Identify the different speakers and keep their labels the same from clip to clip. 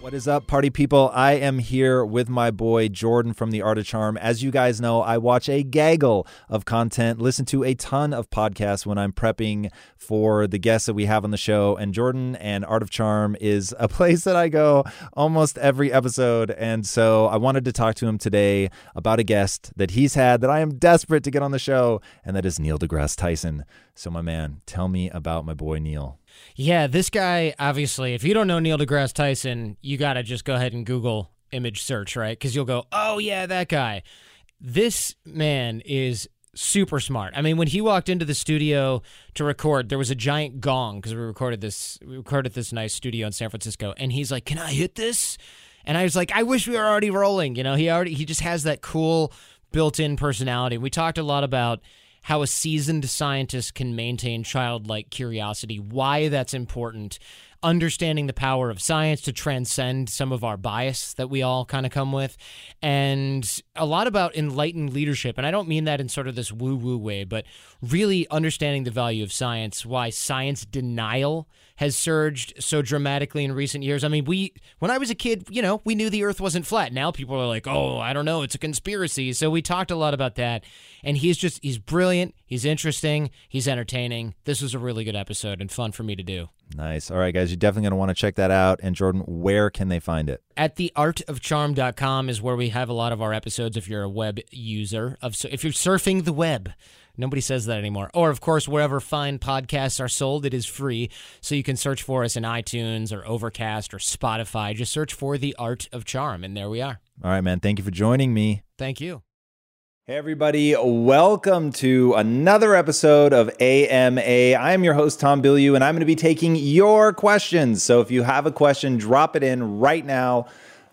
Speaker 1: What is up, party people? I am here with my boy Jordan from The Art of Charm. As you guys know, I watch a gaggle of content, listen to a ton of podcasts when I'm prepping for the guests that we have on the show. And Jordan and Art of Charm is a place that I go almost every episode. And so I wanted to talk to him today about a guest that he's had that I am desperate to get on the show, and that is Neil deGrasse Tyson. So, my man, tell me about my boy Neil.
Speaker 2: Yeah, this guy, obviously, if you don't know Neil deGrasse Tyson, you got to just go ahead and Google image search, right? Because you'll go, oh, yeah, that guy. This man is super smart. I mean, when he walked into the studio to record, there was a giant gong because we recorded this. We recorded this nice studio in San Francisco, and he's like, "Can I hit this?" And I was like, "I wish we were already rolling." You know, he already he just has that cool built-in personality. We talked a lot about how a seasoned scientist can maintain childlike curiosity, why that's important, understanding the power of science to transcend some of our bias that we all kind of come with, and a lot about enlightened leadership. And I don't mean that in sort of this woo woo way, but really understanding the value of science, why science denial has surged so dramatically in recent years. I mean, we when I was a kid, you know, we knew the earth wasn't flat. Now people are like, "Oh, I don't know, it's a conspiracy." So we talked a lot about that. And he's just he's brilliant, he's interesting, he's entertaining. This was a really good episode and fun for me to do.
Speaker 1: Nice. All right, guys, you're definitely going to want to check that out. And Jordan, where can they find it?
Speaker 2: At theartofcharm.com is where we have a lot of our episodes if you're a web user of if you're surfing the web. Nobody says that anymore. Or, of course, wherever fine podcasts are sold, it is free. So you can search for us in iTunes or Overcast or Spotify. Just search for The Art of Charm, and there we are.
Speaker 1: All right, man. Thank you for joining me.
Speaker 2: Thank you.
Speaker 1: Hey, everybody. Welcome to another episode of AMA. I am your host, Tom Bilyeu, and I'm going to be taking your questions. So if you have a question, drop it in right now.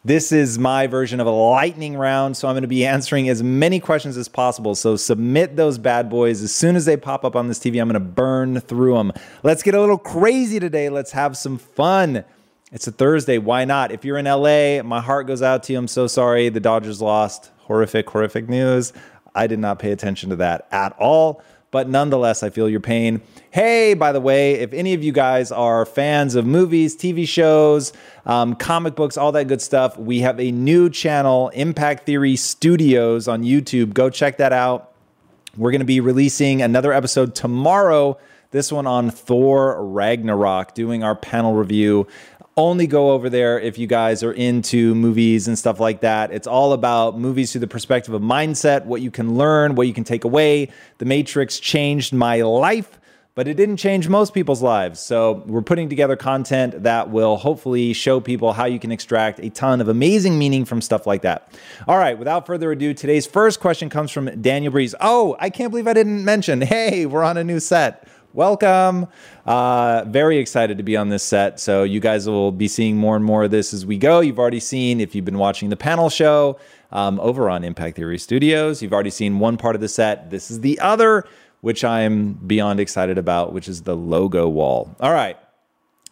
Speaker 1: This is my version of a lightning round, so I'm going to be answering as many questions as possible. So submit those bad boys. As soon as they pop up on this TV, I'm going to burn through them. Let's get a little crazy today. Let's have some fun. It's a Thursday. Why not? If you're in LA, my heart goes out to you. I'm so sorry. The Dodgers lost. Horrific, horrific news. I did not pay attention to that at all but nonetheless, I feel your pain. Hey, by the way, if any of you guys are fans of movies, TV shows, um, comic books, all that good stuff, we have a new channel, Impact Theory Studios on YouTube. Go check that out. We're going to be releasing another episode tomorrow. This one on Thor Ragnarok, doing our panel review only go over there if you guys are into movies and stuff like that. It's all about movies through the perspective of mindset, what you can learn, what you can take away. The Matrix changed my life, but it didn't change most people's lives. So we're putting together content that will hopefully show people how you can extract a ton of amazing meaning from stuff like that. All right, without further ado, today's first question comes from Daniel Breeze. Oh, I can't believe I didn't mention. Hey, we're on a new set welcome. Uh, very excited to be on this set. So, you guys will be seeing more and more of this as we go. You've already seen, if you've been watching the panel show um, over on Impact Theory Studios, you've already seen one part of the set. This is the other, which I'm beyond excited about, which is the logo wall. All right.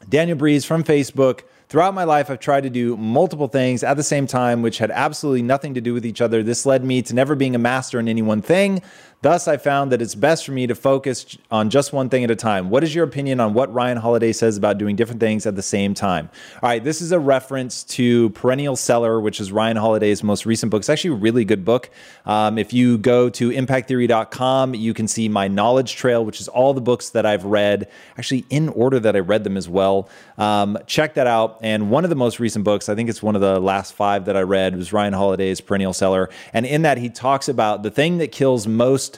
Speaker 1: Daniel Breeze from Facebook. Throughout my life, I've tried to do multiple things at the same time, which had absolutely nothing to do with each other. This led me to never being a master in any one thing. Thus, I found that it's best for me to focus on just one thing at a time. What is your opinion on what Ryan Holiday says about doing different things at the same time? All right, this is a reference to Perennial Seller, which is Ryan Holiday's most recent book. It's actually a really good book. Um, if you go to impacttheory.com, you can see my knowledge trail, which is all the books that I've read, actually in order that I read them as well. Um, check that out. And one of the most recent books, I think it's one of the last five that I read, was Ryan Holiday's Perennial Seller. And in that, he talks about the thing that kills most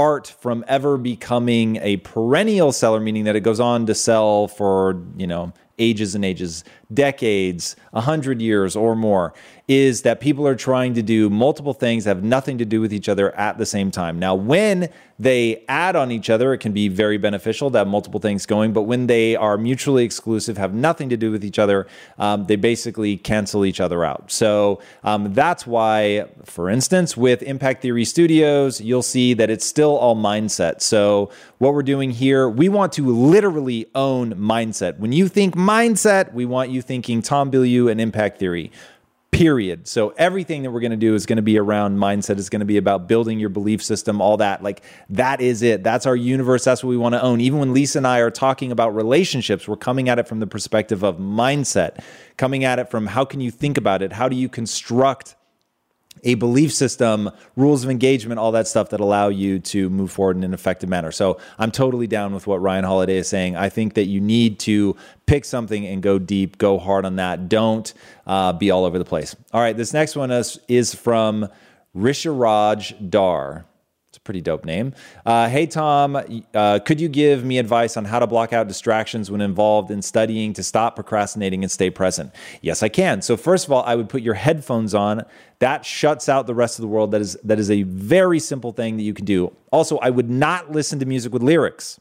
Speaker 1: art from ever becoming a perennial seller, meaning that it goes on to sell for, you know, ages and ages, decades, a hundred years or more, is that people are trying to do multiple things that have nothing to do with each other at the same time. Now, when they add on each other, it can be very beneficial to have multiple things going. But when they are mutually exclusive, have nothing to do with each other, um, they basically cancel each other out. So um, that's why, for instance, with Impact Theory Studios, you'll see that it's still all mindset. So what we're doing here, we want to literally own mindset. When you think mindset, we want you thinking Tom Bilyeu and Impact Theory period. So everything that we're going to do is going to be around mindset is going to be about building your belief system, all that. Like that is it. That's our universe. That's what we want to own. Even when Lisa and I are talking about relationships, we're coming at it from the perspective of mindset, coming at it from how can you think about it? How do you construct a belief system, rules of engagement, all that stuff that allow you to move forward in an effective manner. So I'm totally down with what Ryan Holiday is saying. I think that you need to pick something and go deep, go hard on that. Don't uh, be all over the place. All right, this next one is, is from Risharaj Dar pretty dope name. Uh, hey, Tom, uh, could you give me advice on how to block out distractions when involved in studying to stop procrastinating and stay present? Yes, I can. So, first of all, I would put your headphones on. That shuts out the rest of the world. That is, that is a very simple thing that you can do. Also, I would not listen to music with lyrics.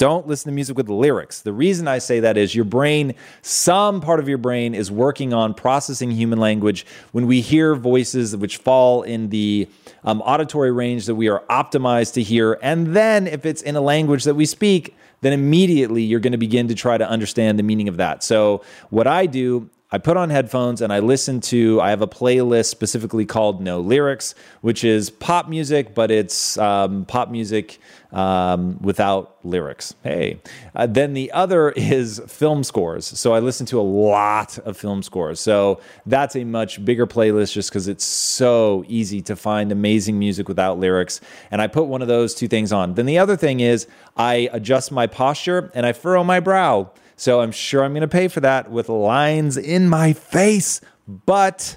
Speaker 1: Don't listen to music with lyrics. The reason I say that is your brain, some part of your brain is working on processing human language. When we hear voices which fall in the um, auditory range that we are optimized to hear, and then if it's in a language that we speak, then immediately you're going to begin to try to understand the meaning of that. So, what I do I put on headphones and I listen to, I have a playlist specifically called No Lyrics, which is pop music, but it's um, pop music um, without lyrics. Hey. Uh, then the other is film scores. So I listen to a lot of film scores. So that's a much bigger playlist just because it's so easy to find amazing music without lyrics. And I put one of those two things on. Then the other thing is I adjust my posture and I furrow my brow. So I'm sure I'm going to pay for that with lines in my face. But,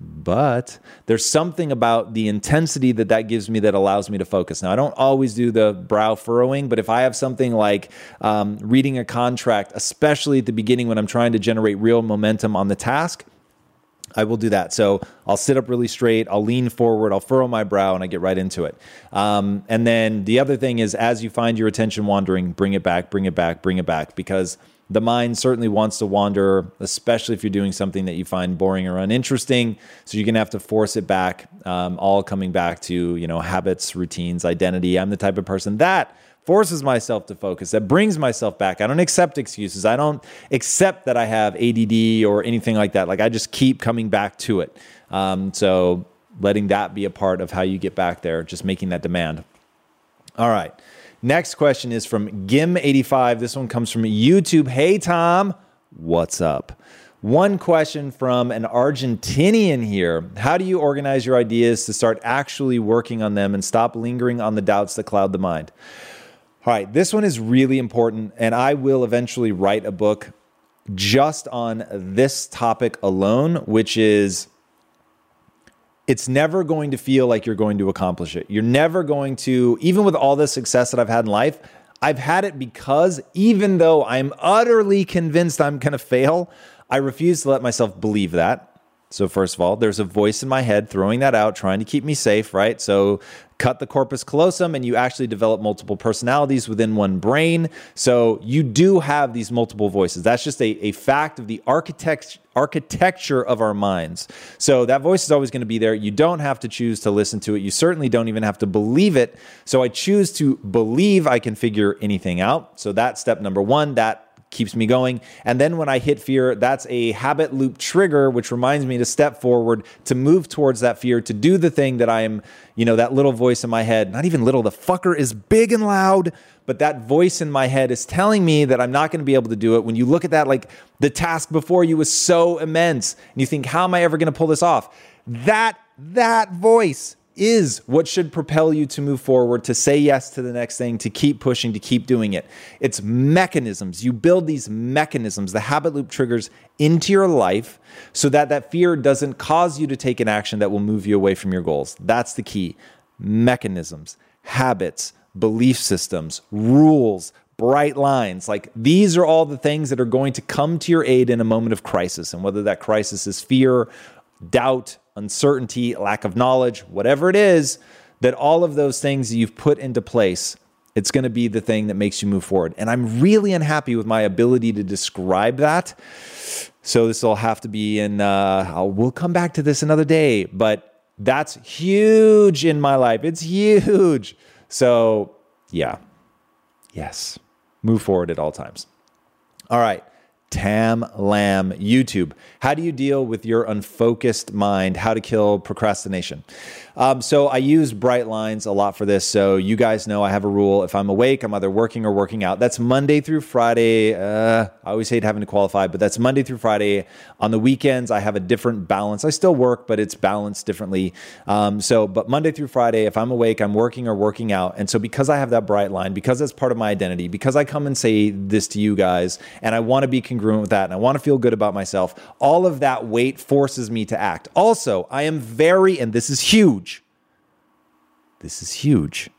Speaker 1: but there's something about the intensity that that gives me that allows me to focus. Now, I don't always do the brow furrowing, but if I have something like um, reading a contract, especially at the beginning when I'm trying to generate real momentum on the task, I will do that. So I'll sit up really straight, I'll lean forward, I'll furrow my brow, and I get right into it. Um, and then the other thing is, as you find your attention wandering, bring it back, bring it back, bring it back, because the mind certainly wants to wander, especially if you're doing something that you find boring or uninteresting. So you're gonna have to force it back, um, all coming back to you know habits, routines, identity. I'm the type of person that forces myself to focus, that brings myself back. I don't accept excuses. I don't accept that I have ADD or anything like that. Like I just keep coming back to it. Um, so letting that be a part of how you get back there, just making that demand. All right. Next question is from Gim85. This one comes from YouTube. Hey, Tom, what's up? One question from an Argentinian here. How do you organize your ideas to start actually working on them and stop lingering on the doubts that cloud the mind? All right, this one is really important, and I will eventually write a book just on this topic alone, which is it's never going to feel like you're going to accomplish it. You're never going to, even with all the success that I've had in life, I've had it because even though I'm utterly convinced I'm going to fail, I refuse to let myself believe that. So, first of all, there's a voice in my head throwing that out, trying to keep me safe, right? So, cut the corpus callosum and you actually develop multiple personalities within one brain. So, you do have these multiple voices. That's just a, a fact of the architect, architecture of our minds. So, that voice is always going to be there. You don't have to choose to listen to it. You certainly don't even have to believe it. So, I choose to believe I can figure anything out. So, that's step number one. That keeps me going. And then when I hit fear, that's a habit loop trigger, which reminds me to step forward, to move towards that fear, to do the thing that I am, you know, that little voice in my head, not even little, the fucker is big and loud, but that voice in my head is telling me that I'm not going to be able to do it. When you look at that, like the task before you was so immense, and you think, how am I ever going to pull this off? That, that voice is what should propel you to move forward, to say yes to the next thing, to keep pushing, to keep doing it. It's mechanisms. You build these mechanisms, the habit loop triggers into your life so that that fear doesn't cause you to take an action that will move you away from your goals. That's the key. Mechanisms, habits, belief systems, rules, bright lines. Like these are all the things that are going to come to your aid in a moment of crisis. And whether that crisis is fear, doubt, uncertainty, lack of knowledge, whatever it is, that all of those things you've put into place, it's going to be the thing that makes you move forward. And I'm really unhappy with my ability to describe that. So this will have to be in, uh, we'll come back to this another day, but that's huge in my life. It's huge. So, yeah. Yes. Move forward at all times. All right. Tam Lam, YouTube. How do you deal with your unfocused mind? How to kill procrastination? Um, so I use bright lines a lot for this. So you guys know I have a rule. If I'm awake, I'm either working or working out. That's Monday through Friday. Uh, I always hate having to qualify, but that's Monday through Friday. On the weekends, I have a different balance. I still work, but it's balanced differently. Um, so, but Monday through Friday, if I'm awake, I'm working or working out. And so because I have that bright line, because that's part of my identity, because I come and say this to you guys, and I want to be congruent with that, and I want to feel good about myself, all of that weight forces me to act. Also, I am very, and this is huge this is huge.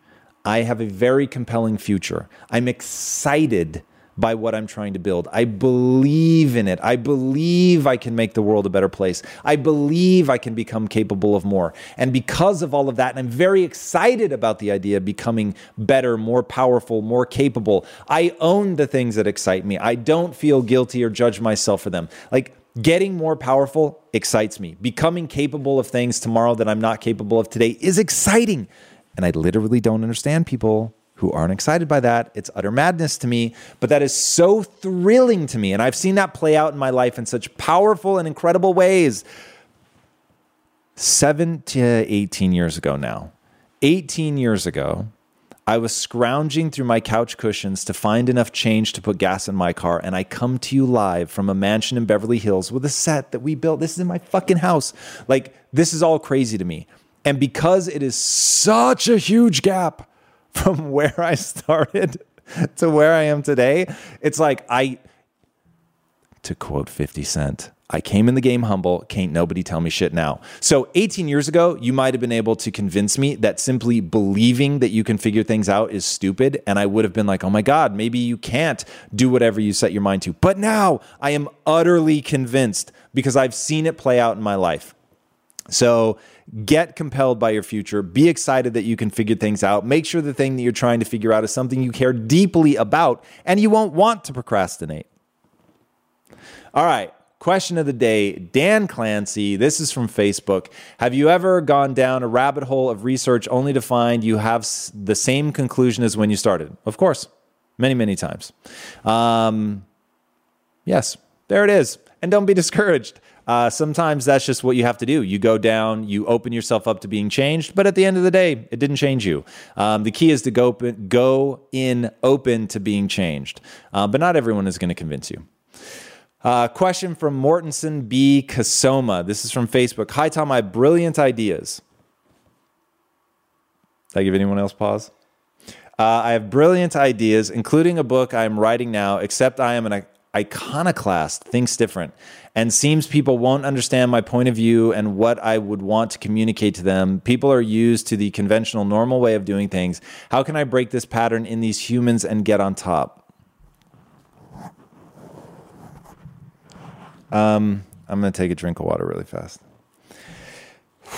Speaker 1: I have a very compelling future. I'm excited by what I'm trying to build. I believe in it. I believe I can make the world a better place. I believe I can become capable of more. And because of all of that, and I'm very excited about the idea of becoming better, more powerful, more capable, I own the things that excite me. I don't feel guilty or judge myself for them. Like, Getting more powerful excites me. Becoming capable of things tomorrow that I'm not capable of today is exciting. And I literally don't understand people who aren't excited by that. It's utter madness to me, but that is so thrilling to me. And I've seen that play out in my life in such powerful and incredible ways. Seven to 18 years ago now. 18 years ago, I was scrounging through my couch cushions to find enough change to put gas in my car, and I come to you live from a mansion in Beverly Hills with a set that we built. This is in my fucking house. Like, this is all crazy to me. And because it is such a huge gap from where I started to where I am today, it's like I, to quote 50 Cent, I came in the game humble. Can't nobody tell me shit now. So 18 years ago, you might have been able to convince me that simply believing that you can figure things out is stupid. And I would have been like, oh my God, maybe you can't do whatever you set your mind to. But now I am utterly convinced because I've seen it play out in my life. So get compelled by your future. Be excited that you can figure things out. Make sure the thing that you're trying to figure out is something you care deeply about and you won't want to procrastinate. All right. Question of the day Dan Clancy, this is from Facebook. Have you ever gone down a rabbit hole of research only to find you have the same conclusion as when you started? Of course, many, many times. Um, yes, there it is. And don't be discouraged. Uh, sometimes that's just what you have to do. You go down, you open yourself up to being changed, but at the end of the day, it didn't change you. Um, the key is to go, open, go in open to being changed, uh, but not everyone is going to convince you. Uh, question from Mortensen B. Kasoma. This is from Facebook. Hi, Tom. I have brilliant ideas. Did I give anyone else pause? Uh, I have brilliant ideas, including a book I am writing now, except I am an iconoclast, thinks different, and seems people won't understand my point of view and what I would want to communicate to them. People are used to the conventional, normal way of doing things. How can I break this pattern in these humans and get on top? Um, I'm going to take a drink of water really fast.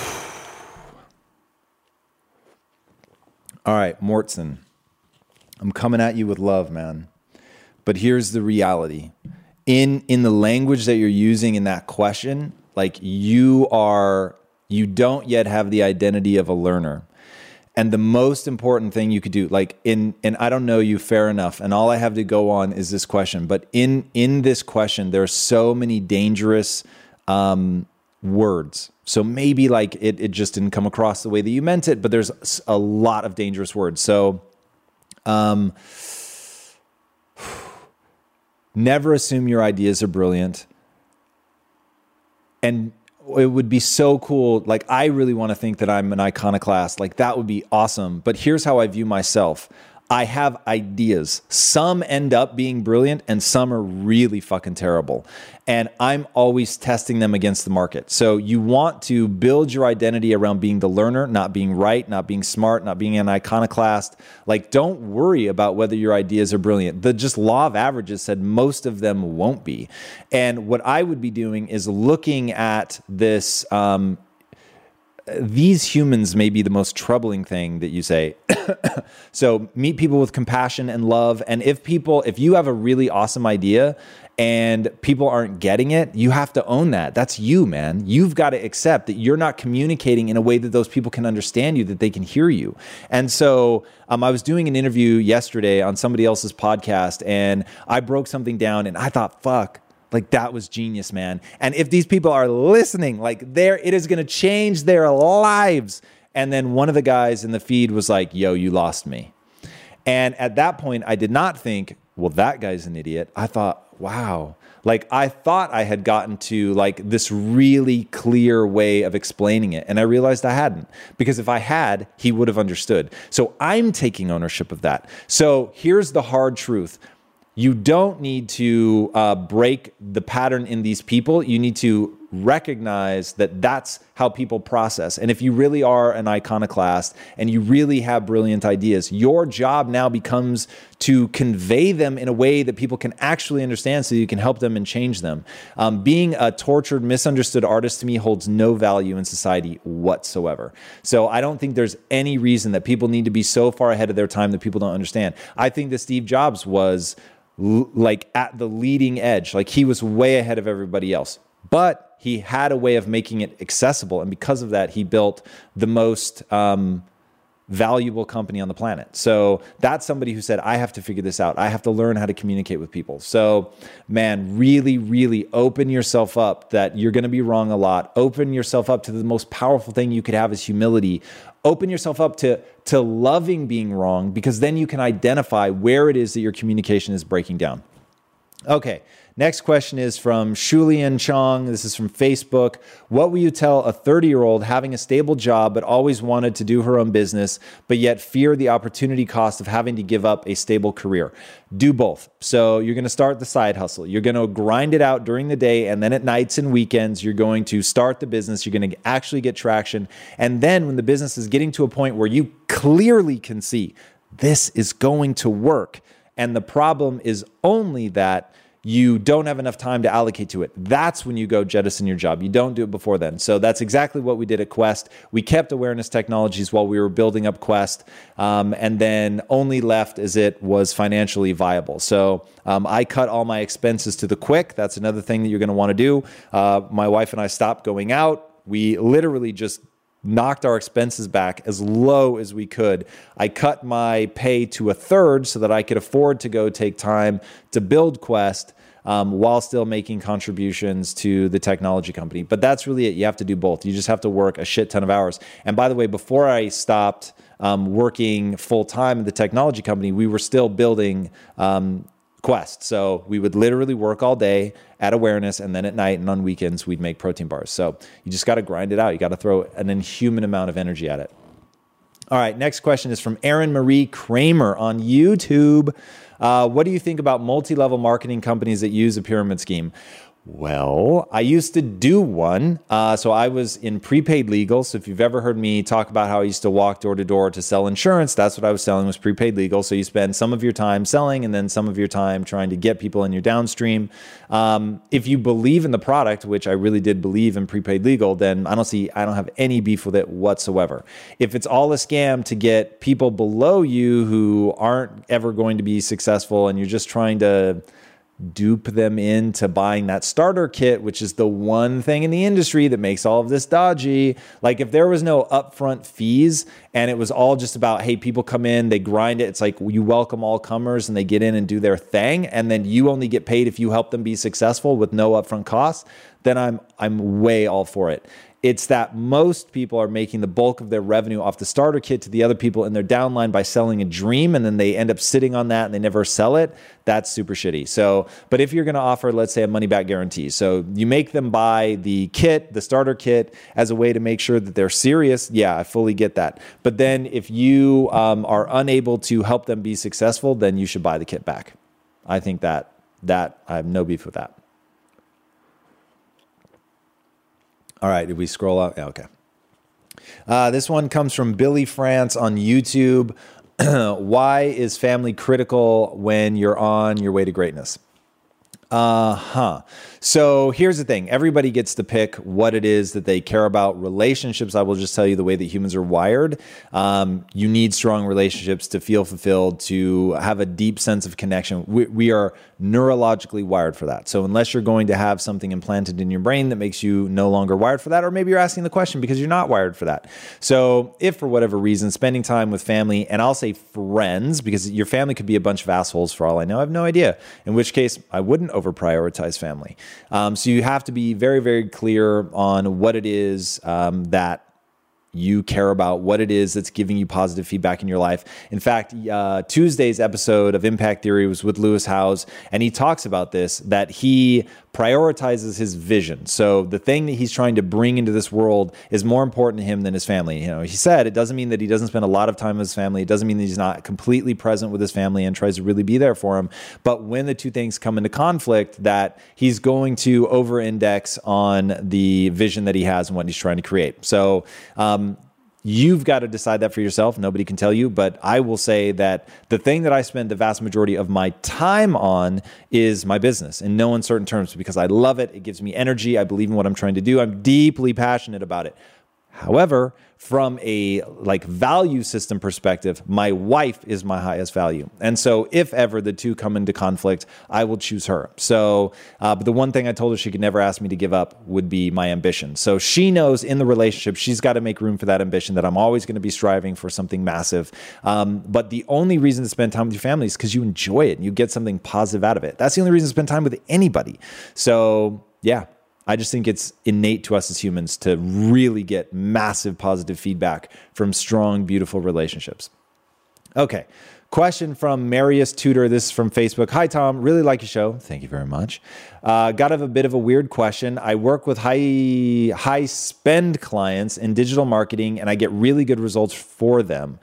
Speaker 1: All right, Mortson. I'm coming at you with love, man. But here's the reality. In in the language that you're using in that question, like you are you don't yet have the identity of a learner. And the most important thing you could do, like in, and I don't know you fair enough, and all I have to go on is this question. But in in this question, there are so many dangerous um, words. So maybe like it, it just didn't come across the way that you meant it, but there's a lot of dangerous words. So, um, never assume your ideas are brilliant. And it would be so cool. Like, I really want to think that I'm an iconoclast. Like, that would be awesome. But here's how I view myself I have ideas. Some end up being brilliant and some are really fucking terrible. And I'm always testing them against the market. So you want to build your identity around being the learner, not being right, not being smart, not being an iconoclast. Like, don't worry about whether your ideas are brilliant. The just law of averages said most of them won't be. And what I would be doing is looking at this. Um, these humans may be the most troubling thing that you say. so meet people with compassion and love. And if people, if you have a really awesome idea and people aren't getting it, you have to own that. That's you, man. You've got to accept that you're not communicating in a way that those people can understand you, that they can hear you. And so um, I was doing an interview yesterday on somebody else's podcast and I broke something down and I thought, fuck, like that was genius, man. And if these people are listening, like there, it is going to change their lives. And then one of the guys in the feed was like, yo, you lost me. And at that point, I did not think, well, that guy's an idiot. I thought, wow. Like I thought I had gotten to like this really clear way of explaining it. And I realized I hadn't because if I had, he would have understood. So I'm taking ownership of that. So here's the hard truth you don't need to uh, break the pattern in these people. You need to recognize that that's how people process. And if you really are an iconoclast and you really have brilliant ideas, your job now becomes to convey them in a way that people can actually understand so you can help them and change them. Um, being a tortured, misunderstood artist to me holds no value in society whatsoever. So I don't think there's any reason that people need to be so far ahead of their time that people don't understand. I think that Steve Jobs was like at the leading edge. Like he was way ahead of everybody else. But he had a way of making it accessible. And because of that, he built the most um, valuable company on the planet. So that's somebody who said, I have to figure this out. I have to learn how to communicate with people. So, man, really, really open yourself up that you're going to be wrong a lot. Open yourself up to the most powerful thing you could have is humility open yourself up to to loving being wrong because then you can identify where it is that your communication is breaking down. Okay, next question is from Shulian Chong. This is from Facebook. What will you tell a 30 year old having a stable job but always wanted to do her own business, but yet fear the opportunity cost of having to give up a stable career? Do both. So you're going to start the side hustle. You're going to grind it out during the day, and then at nights and weekends, you're going to start the business. You're going to actually get traction. And then when the business is getting to a point where you clearly can see this is going to work and the problem is only that you don't have enough time to allocate to it. That's when you go jettison your job. You don't do it before then. So that's exactly what we did at Quest. We kept awareness technologies while we were building up Quest, um, and then only left as it was financially viable. So um, I cut all my expenses to the quick. That's another thing that you're going to want to do. Uh, my wife and I stopped going out. We literally just knocked our expenses back as low as we could. I cut my pay to a third so that I could afford to go take time to build Quest. Um, while still making contributions to the technology company. But that's really it. You have to do both. You just have to work a shit ton of hours. And by the way, before I stopped um, working full time in the technology company, we were still building um, Quest. So we would literally work all day at awareness, and then at night and on weekends, we'd make protein bars. So you just got to grind it out. You got to throw an inhuman amount of energy at it. All right, next question is from Erin Marie Kramer on YouTube. Uh, what do you think about multi level marketing companies that use a pyramid scheme? Well, I used to do one. Uh, so I was in prepaid legal. So if you've ever heard me talk about how I used to walk door to door to sell insurance, that's what I was selling was prepaid legal. So you spend some of your time selling and then some of your time trying to get people in your downstream. Um, if you believe in the product, which I really did believe in prepaid legal, then I don't see, I don't have any beef with it whatsoever. If it's all a scam to get people below you who aren't ever going to be successful and you're just trying to, dupe them into buying that starter kit, which is the one thing in the industry that makes all of this dodgy. Like if there was no upfront fees and it was all just about, hey, people come in, they grind it. It's like you welcome all comers and they get in and do their thing. And then you only get paid if you help them be successful with no upfront costs, then I'm I'm way all for it. It's that most people are making the bulk of their revenue off the starter kit to the other people in their downline by selling a dream and then they end up sitting on that and they never sell it. That's super shitty. So, but if you're going to offer, let's say, a money back guarantee, so you make them buy the kit, the starter kit, as a way to make sure that they're serious. Yeah, I fully get that. But then if you um, are unable to help them be successful, then you should buy the kit back. I think that that I have no beef with that. All right, did we scroll up? Yeah, okay. Uh, this one comes from Billy France on YouTube. Why is family critical when you're on your way to greatness? Uh huh. So here's the thing everybody gets to pick what it is that they care about. Relationships, I will just tell you the way that humans are wired. Um, you need strong relationships to feel fulfilled, to have a deep sense of connection. We, we are neurologically wired for that. So unless you're going to have something implanted in your brain that makes you no longer wired for that, or maybe you're asking the question because you're not wired for that. So if for whatever reason, spending time with family, and I'll say friends, because your family could be a bunch of assholes for all I know, I have no idea. In which case, I wouldn't over prioritize family. Um, so you have to be very, very clear on what it is um, that you care about what it is that's giving you positive feedback in your life. In fact, uh, Tuesday's episode of Impact Theory was with Lewis Howes, and he talks about this that he prioritizes his vision. So the thing that he's trying to bring into this world is more important to him than his family. You know, he said it doesn't mean that he doesn't spend a lot of time with his family. It doesn't mean that he's not completely present with his family and tries to really be there for him. But when the two things come into conflict, that he's going to over-index on the vision that he has and what he's trying to create. So. Um, You've got to decide that for yourself. Nobody can tell you. But I will say that the thing that I spend the vast majority of my time on is my business in no uncertain terms because I love it. It gives me energy. I believe in what I'm trying to do. I'm deeply passionate about it. However, from a like value system perspective, my wife is my highest value. And so if ever the two come into conflict, I will choose her. So, uh, but the one thing I told her she could never ask me to give up would be my ambition. So she knows in the relationship, she's got to make room for that ambition that I'm always going to be striving for something massive. Um, but the only reason to spend time with your family is because you enjoy it and you get something positive out of it. That's the only reason to spend time with anybody. So yeah, I just think it's innate to us as humans to really get massive positive feedback from strong, beautiful relationships. Okay. Question from Marius Tudor. This is from Facebook. Hi, Tom. Really like your show. Thank you very much. Uh, got a bit of a weird question. I work with high high spend clients in digital marketing, and I get really good results for them.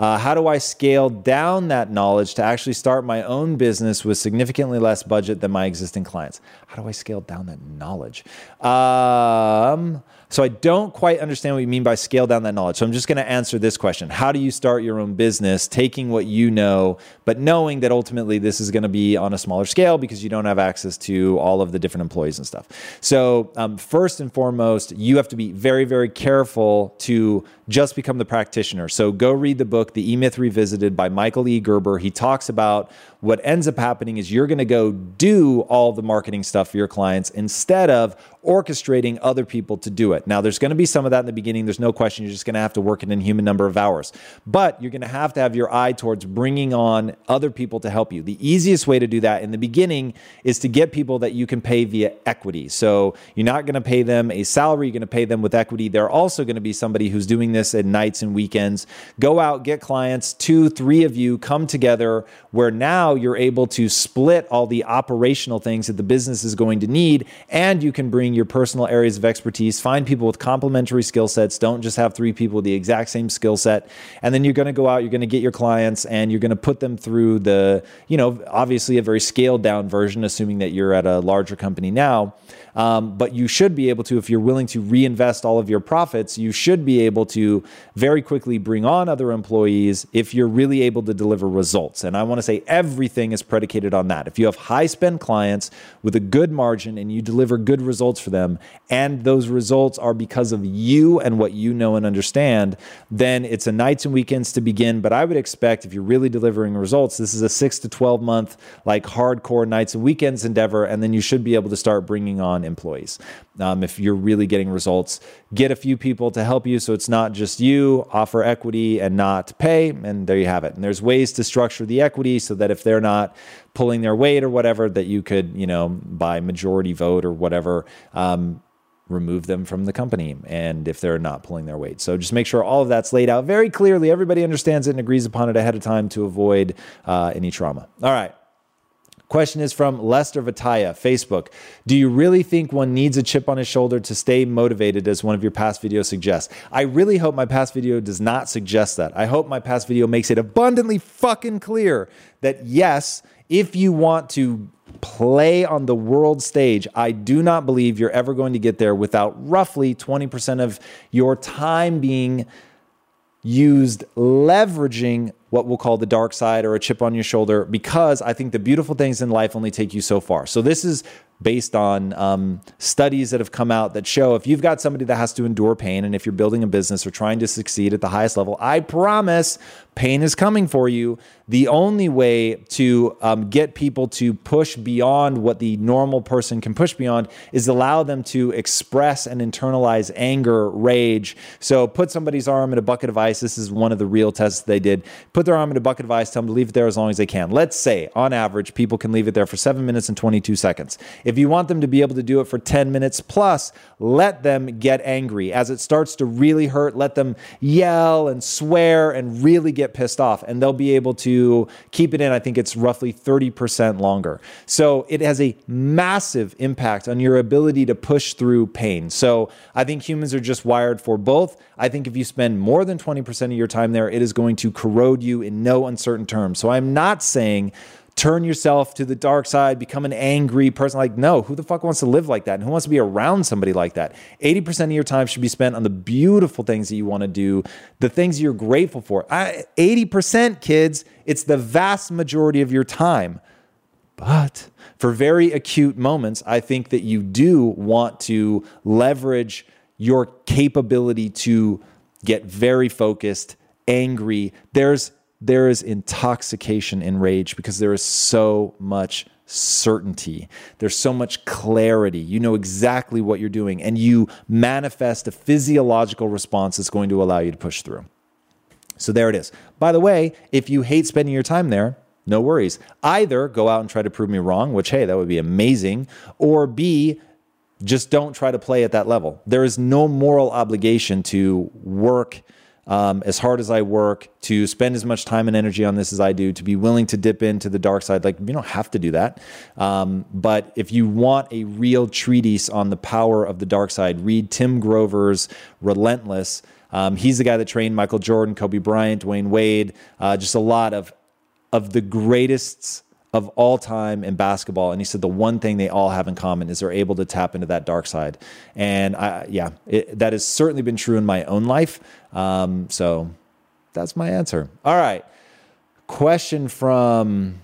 Speaker 1: Uh, how do I scale down that knowledge to actually start my own business with significantly less budget than my existing clients? How do I scale down that knowledge? Um, so I don't quite understand what you mean by scale down that knowledge. So I'm just going to answer this question. How do you start your own business taking what you know, but knowing that ultimately this is going to be on a smaller scale because you don't have access to all of the different employees and stuff. So um, first and foremost, you have to be very, very careful to just become the practitioner. So go read the book, The E Myth Revisited by Michael E. Gerber. He talks about what ends up happening is you're going to go do all the marketing stuff for your clients instead of orchestrating other people to do it. Now, there's going to be some of that in the beginning. There's no question. You're just going to have to work an inhuman number of hours. But you're going to have to have your eye towards bringing on other people to help you. The easiest way to do that in the beginning is to get people that you can pay via equity. So you're not going to pay them a salary, you're going to pay them with equity. They're also going to be somebody who's doing this at nights and weekends. Go out, get clients, two, three of you come together where now you're able to split all the operational things that the business is going to need and you can bring your personal areas of expertise. Find people with complementary skill sets. Don't just have three people with the exact same skill set. And then you're going to go out, you're going to get your clients, and you're going to put them through the, you know, obviously a very scaled down version, assuming that you're at a larger company now. Um, but you should be able to, if you're willing to reinvest all of your profits, you should be able to very quickly bring on other employees if you're really able to deliver results. And I want to say everything is predicated on that. If you have high spend clients with a good margin and you deliver good results for them, and those results are because of you and what you know and understand, then it's a nights and weekends to begin. But I would expect if you're really delivering results, this is a six to 12 month, like hardcore nights and weekends endeavor. And then you should be able to start bringing on employees. Um, if you're really getting results, get a few people to help you so it's not just you, offer equity and not pay. And there you have it. And there's ways to structure the equity so that if they're not pulling their weight or whatever, that you could, you know, by majority vote or whatever, um, remove them from the company and if they're not pulling their weight. So just make sure all of that's laid out very clearly. Everybody understands it and agrees upon it ahead of time to avoid uh, any trauma. All right. Question is from Lester Vitaya, Facebook. Do you really think one needs a chip on his shoulder to stay motivated, as one of your past videos suggests? I really hope my past video does not suggest that. I hope my past video makes it abundantly fucking clear that yes, if you want to play on the world stage, I do not believe you're ever going to get there without roughly 20% of your time being used leveraging what we'll call the dark side or a chip on your shoulder because I think the beautiful things in life only take you so far. So, this is based on um, studies that have come out that show if you've got somebody that has to endure pain and if you're building a business or trying to succeed at the highest level, I promise pain is coming for you. The only way to um, get people to push beyond what the normal person can push beyond is allow them to express and internalize anger, rage. So put somebody's arm in a bucket of ice. This is one of the real tests they did. Put their arm in a bucket of ice, tell them to leave it there as long as they can. Let's say, on average, people can leave it there for seven minutes and 22 seconds. You want them to be able to do it for 10 minutes plus, let them get angry. As it starts to really hurt, let them yell and swear and really get pissed off, and they'll be able to keep it in. I think it's roughly 30% longer. So it has a massive impact on your ability to push through pain. So I think humans are just wired for both. I think if you spend more than 20% of your time there, it is going to corrode you in no uncertain terms. So I'm not saying turn yourself to the dark side, become an angry person. Like, no, who the fuck wants to live like that? And who wants to be around somebody like that? 80% of your time should be spent on the beautiful things that you want to do, the things you're grateful for. I, 80%, kids, it's the vast majority of your time. But for very acute moments, I think that you do want to leverage your capability to get very focused, angry. There's there is intoxication in rage because there is so much certainty. There's so much clarity. You know exactly what you're doing, and you manifest a physiological response that's going to allow you to push through. So there it is. By the way, if you hate spending your time there, no worries. Either go out and try to prove me wrong, which, hey, that would be amazing, or B, just don't try to play at that level. There is no moral obligation to work um, as hard as I work, to spend as much time and energy on this as I do, to be willing to dip into the dark side. Like, you don't have to do that. Um, but if you want a real treatise on the power of the dark side, read Tim Grover's Relentless. Um, he's the guy that trained Michael Jordan, Kobe Bryant, Dwyane Wade, uh, just a lot of of the greatest of all time in basketball. And he said the one thing they all have in common is they're able to tap into that dark side. And I, yeah, it, that has certainly been true in my own life. Um, so that's my answer. All right. Question from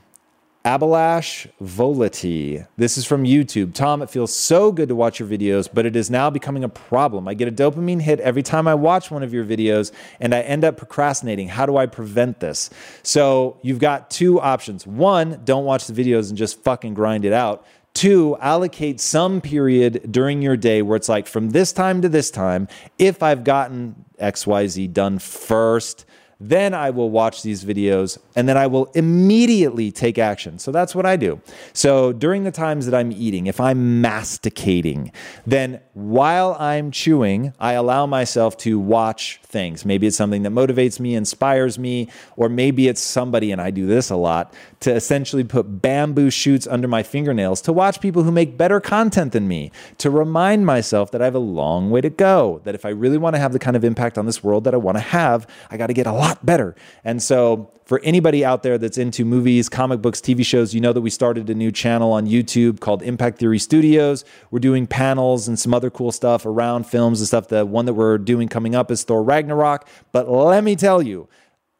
Speaker 1: Abalash Volati. This is from YouTube. Tom, it feels so good to watch your videos, but it is now becoming a problem. I get a dopamine hit every time I watch one of your videos and I end up procrastinating. How do I prevent this? So you've got two options. One, don't watch the videos and just fucking grind it out. Two, allocate some period during your day where it's like from this time to this time, if I've gotten XYZ done first, then I will watch these videos and then I will immediately take action. So that's what I do. So during the times that I'm eating, if I'm masticating, then while I'm chewing, I allow myself to watch things. Maybe it's something that motivates me, inspires me, or maybe it's somebody, and I do this a lot, to essentially put bamboo shoots under my fingernails to watch people who make better content than me, to remind myself that I have a long way to go, that if I really want to have the kind of impact on this world that I want to have, I got to get a lot better. And so for anybody out there that's into movies, comic books, TV shows, you know that we started a new channel on YouTube called Impact Theory Studios. We're doing panels and some other cool stuff around films and stuff. The one that we're doing coming up is Thor Ragnarok. But let me tell you,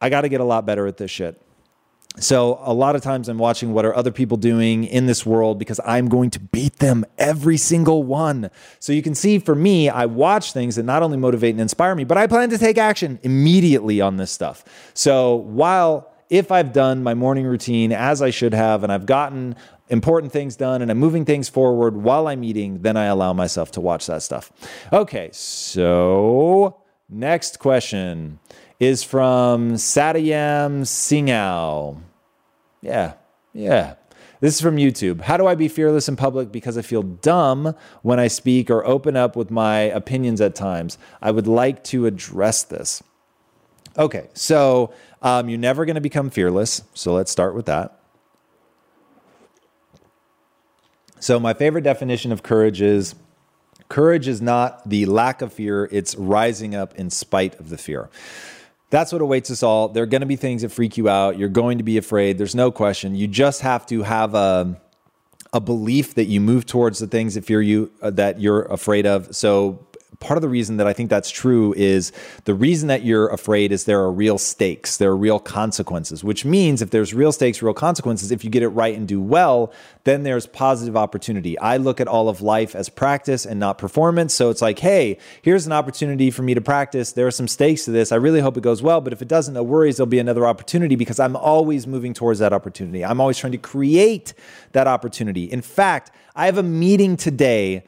Speaker 1: I got to get a lot better at this shit. So a lot of times I'm watching what are other people doing in this world because I'm going to beat them every single one. So you can see for me, I watch things that not only motivate and inspire me, but I plan to take action immediately on this stuff. So while if I've done my morning routine as I should have and I've gotten important things done and I'm moving things forward while I'm eating, then I allow myself to watch that stuff. Okay, so next question is from Satyam Singhal. Yeah, yeah. This is from YouTube. How do I be fearless in public because I feel dumb when I speak or open up with my opinions at times? I would like to address this. Okay, so um, you're never going to become fearless. So let's start with that. So, my favorite definition of courage is courage is not the lack of fear, it's rising up in spite of the fear. That's what awaits us all. There are going to be things that freak you out. You're going to be afraid. There's no question. You just have to have a a belief that you move towards the things that fear you uh, that you're afraid of. So part of the reason that I think that's true is the reason that you're afraid is there are real stakes, there are real consequences, which means if there's real stakes, real consequences, if you get it right and do well, then there's positive opportunity. I look at all of life as practice and not performance. So it's like, hey, here's an opportunity for me to practice. There are some stakes to this. I really hope it goes well, but if it doesn't, no worries, there'll be another opportunity because I'm always moving towards that opportunity. I'm always trying to create that opportunity. In fact, I have a meeting today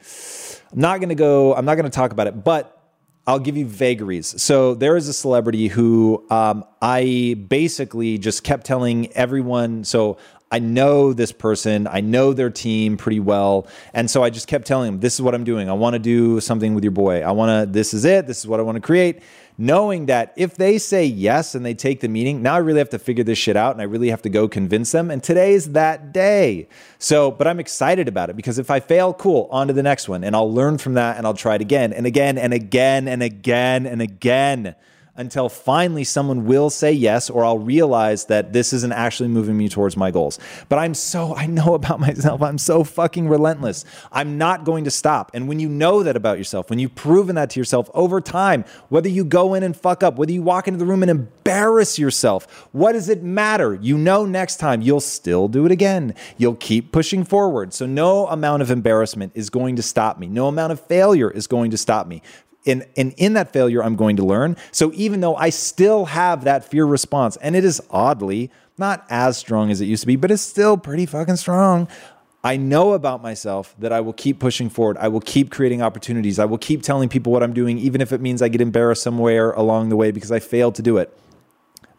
Speaker 1: I'm not going to go, I'm not going to talk about it, but I'll give you vagaries. So there is a celebrity who um, I basically just kept telling everyone. So I know this person, I know their team pretty well. And so I just kept telling them, this is what I'm doing. I want to do something with your boy. I want to, this is it. This is what I want to create knowing that if they say yes and they take the meeting, now I really have to figure this shit out and I really have to go convince them. And today's that day. So, but I'm excited about it because if I fail, cool, on to the next one. And I'll learn from that and I'll try it again and again and again and again and again until finally someone will say yes, or I'll realize that this isn't actually moving me towards my goals. But I'm so, I know about myself, I'm so fucking relentless. I'm not going to stop. And when you know that about yourself, when you've proven that to yourself over time, whether you go in and fuck up, whether you walk into the room and embarrass yourself, what does it matter? You know, next time you'll still do it again. You'll keep pushing forward. So no amount of embarrassment is going to stop me. No amount of failure is going to stop me and, and in that failure, I'm going to learn. So even though I still have that fear response, and it is oddly not as strong as it used to be, but it's still pretty fucking strong. I know about myself that I will keep pushing forward. I will keep creating opportunities. I will keep telling people what I'm doing, even if it means I get embarrassed somewhere along the way because I failed to do it.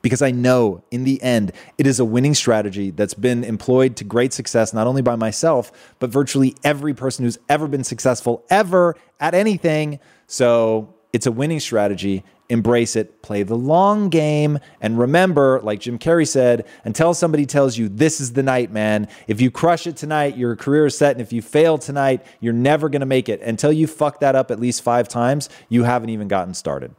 Speaker 1: Because I know in the end, it is a winning strategy that's been employed to great success, not only by myself, but virtually every person who's ever been successful ever at anything. So it's a winning strategy. Embrace it, play the long game, and remember, like Jim Carrey said, until somebody tells you this is the night, man. If you crush it tonight, your career is set. And if you fail tonight, you're never to make it. Until you fuck that up at least five times, you haven't even gotten started.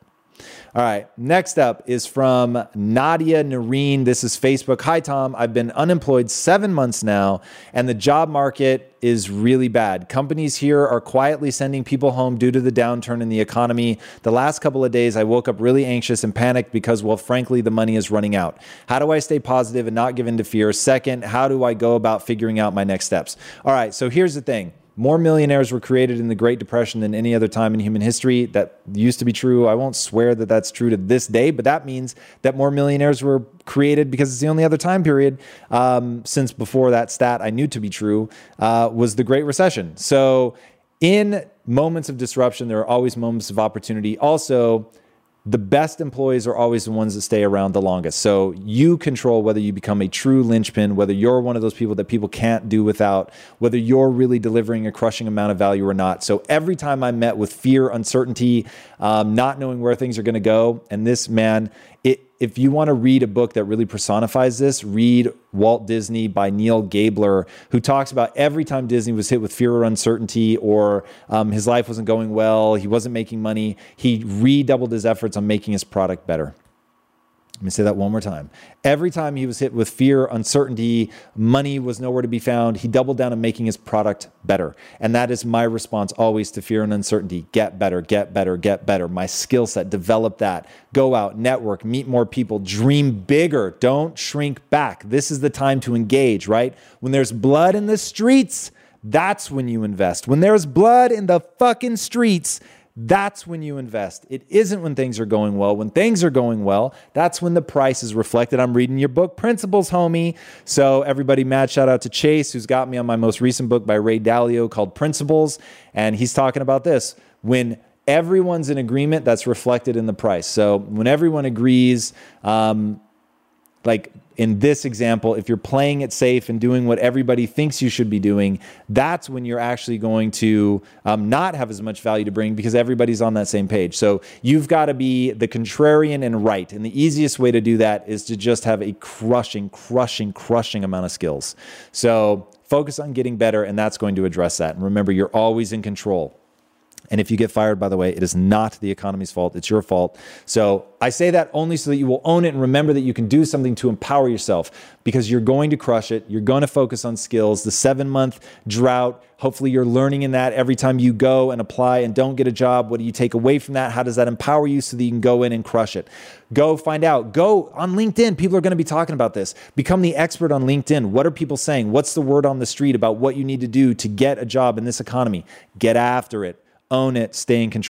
Speaker 1: All right. Next up is from Nadia Nareen. This is Facebook. Hi, Tom. I've been unemployed seven months now, and the job market is really bad. Companies here are quietly sending people home due to the downturn in the economy. The last couple of days, I woke up really anxious and panicked because, well, frankly, the money is running out. How do I stay positive and not give in to fear? Second, how do I go about figuring out my next steps? All right. So here's the thing more millionaires were created in the Great Depression than any other time in human history. That used to be true. I won't swear that that's true to this day, but that means that more millionaires were created because it's the only other time period um, since before that stat I knew to be true uh, was the Great Recession. So, in moments of disruption, there are always moments of opportunity. Also, the best employees are always the ones that stay around the longest. So you control whether you become a true linchpin, whether you're one of those people that people can't do without, whether you're really delivering a crushing amount of value or not. So every time I'm met with fear, uncertainty, um, not knowing where things are going to go, and this man, it, if you want to read a book that really personifies this, read Walt Disney by Neal Gabler, who talks about every time Disney was hit with fear or uncertainty or um, his life wasn't going well, he wasn't making money, he redoubled his efforts on making his product better.
Speaker 3: Let me say that one more time. Every time he was hit with fear, uncertainty, money was nowhere to be found, he doubled down on making his product better. And that is my response always to fear and uncertainty get better, get better, get better. My skill set, develop that. Go out, network, meet more people, dream bigger. Don't shrink back. This is the time to engage, right? When there's blood in the streets, that's when you invest. When there's blood in the fucking streets, that's when you invest. It isn't when things are going well. When things are going well, that's when the price is reflected. I'm reading your book, Principles, homie. So, everybody, mad shout out to Chase, who's got me on my most recent book by Ray Dalio called Principles. And he's talking about this. When everyone's in agreement, that's reflected in the price. So, when everyone agrees, um, like in this example, if you're playing it safe and doing what everybody thinks you should be doing, that's when you're actually going to um, not have as much value to bring because everybody's on that same page. So you've got to be the contrarian and right. And the easiest way to do that is to just have a crushing, crushing, crushing amount of skills. So focus on getting better, and that's going to address that. And remember, you're always in control. And if you get fired, by the way, it is not the economy's fault. It's your fault. So I say that only so that you will own it and remember that you can do something to empower yourself because you're going to crush it. You're going to focus on skills. The seven month drought, hopefully you're learning in that every time you go and apply and don't get a job. What do you take away from that? How does that empower you so that you can go in and crush it? Go find out. Go on LinkedIn. People are going to be talking about this. Become the expert on LinkedIn. What are people saying? What's the word on the street about what you need to do to get a job in this economy? Get after it own it, stay in control.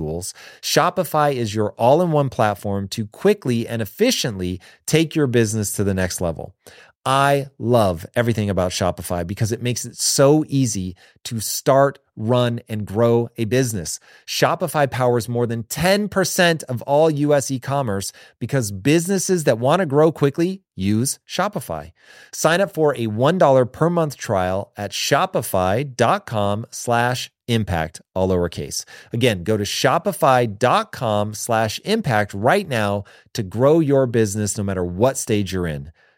Speaker 1: tools, Shopify is your all in one platform to quickly and efficiently take your business to the next level. I love everything about Shopify because it makes it so easy to start, run, and grow a business. Shopify powers more than 10% of all US e commerce because businesses that want to grow quickly use Shopify. Sign up for a $1 per month trial at shopify.com slash impact, all lowercase. Again, go to shopify.com slash impact right now to grow your business no matter what stage you're in.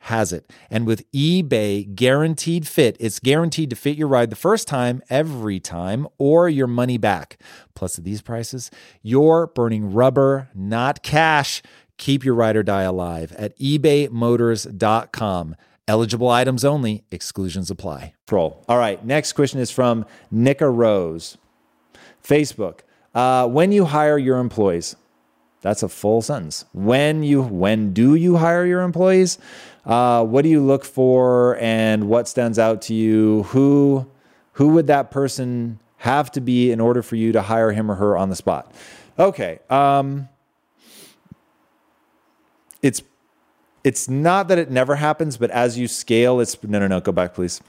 Speaker 1: has it. And with eBay guaranteed fit, it's guaranteed to fit your ride the first time, every time, or your money back. Plus, at these prices, you're burning rubber, not cash. Keep your ride or die alive at ebaymotors.com. Eligible items only, exclusions apply. All right, next question is from Nika Rose. Facebook. Uh, when you hire your employees, that's a full sentence. When you when do you hire your employees? Uh, what do you look for, and what stands out to you? Who who would that person have to be in order for you to hire him or her on the spot? Okay. Um, it's it's not that it never happens, but as you scale, it's no no no. Go back, please.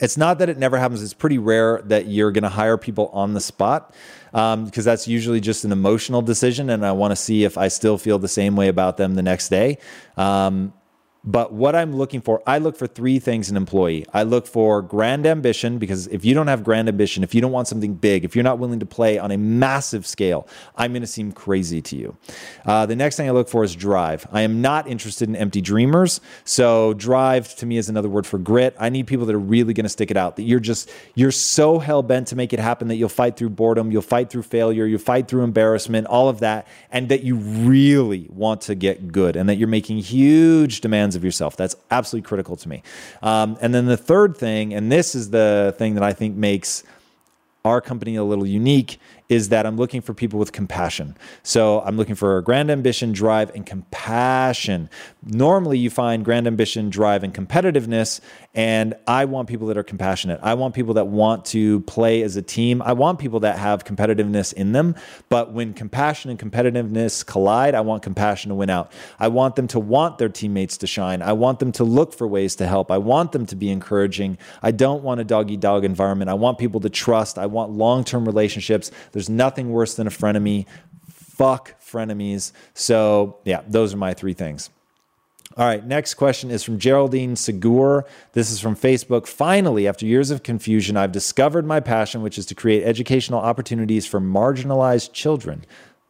Speaker 1: It's not that it never happens. It's pretty rare that you're going to hire people on the spot because um, that's usually just an emotional decision, and I want to see if I still feel the same way about them the next day. Um, but what I'm looking for, I look for three things in an employee. I look for grand ambition because if you don't have grand ambition, if you don't want something big, if you're not willing to play on a massive scale, I'm going to seem crazy to you. Uh, the next thing I look for is drive. I am not interested in empty dreamers. So drive to me is another word for grit. I need people that are really going to stick it out. That you're just you're so hell bent to make it happen that you'll fight through boredom, you'll fight through failure, you'll fight through embarrassment, all of that, and that you really want to get good, and that you're making huge demands of yourself. That's absolutely critical to me. Um, and then the third thing, and this is the thing that I think makes our company a little unique is that I'm looking for people with compassion. So I'm looking for grand ambition, drive, and compassion. Normally, you find grand ambition, drive, and competitiveness. And I want people that are compassionate. I want people that want to play as a team. I want people that have competitiveness in them. But when compassion and competitiveness collide, I want compassion to win out. I want them to want their teammates to shine. I want them to look for ways to help. I want them to be encouraging. I don't want a doggy dog environment. I want people to trust. I want long term relationships. There's nothing worse than a frenemy. Fuck frenemies. So, yeah, those are my three things. All right, next question is from Geraldine Segur. This is from Facebook. Finally, after years of confusion, I've discovered my passion, which is to create educational opportunities for marginalized children.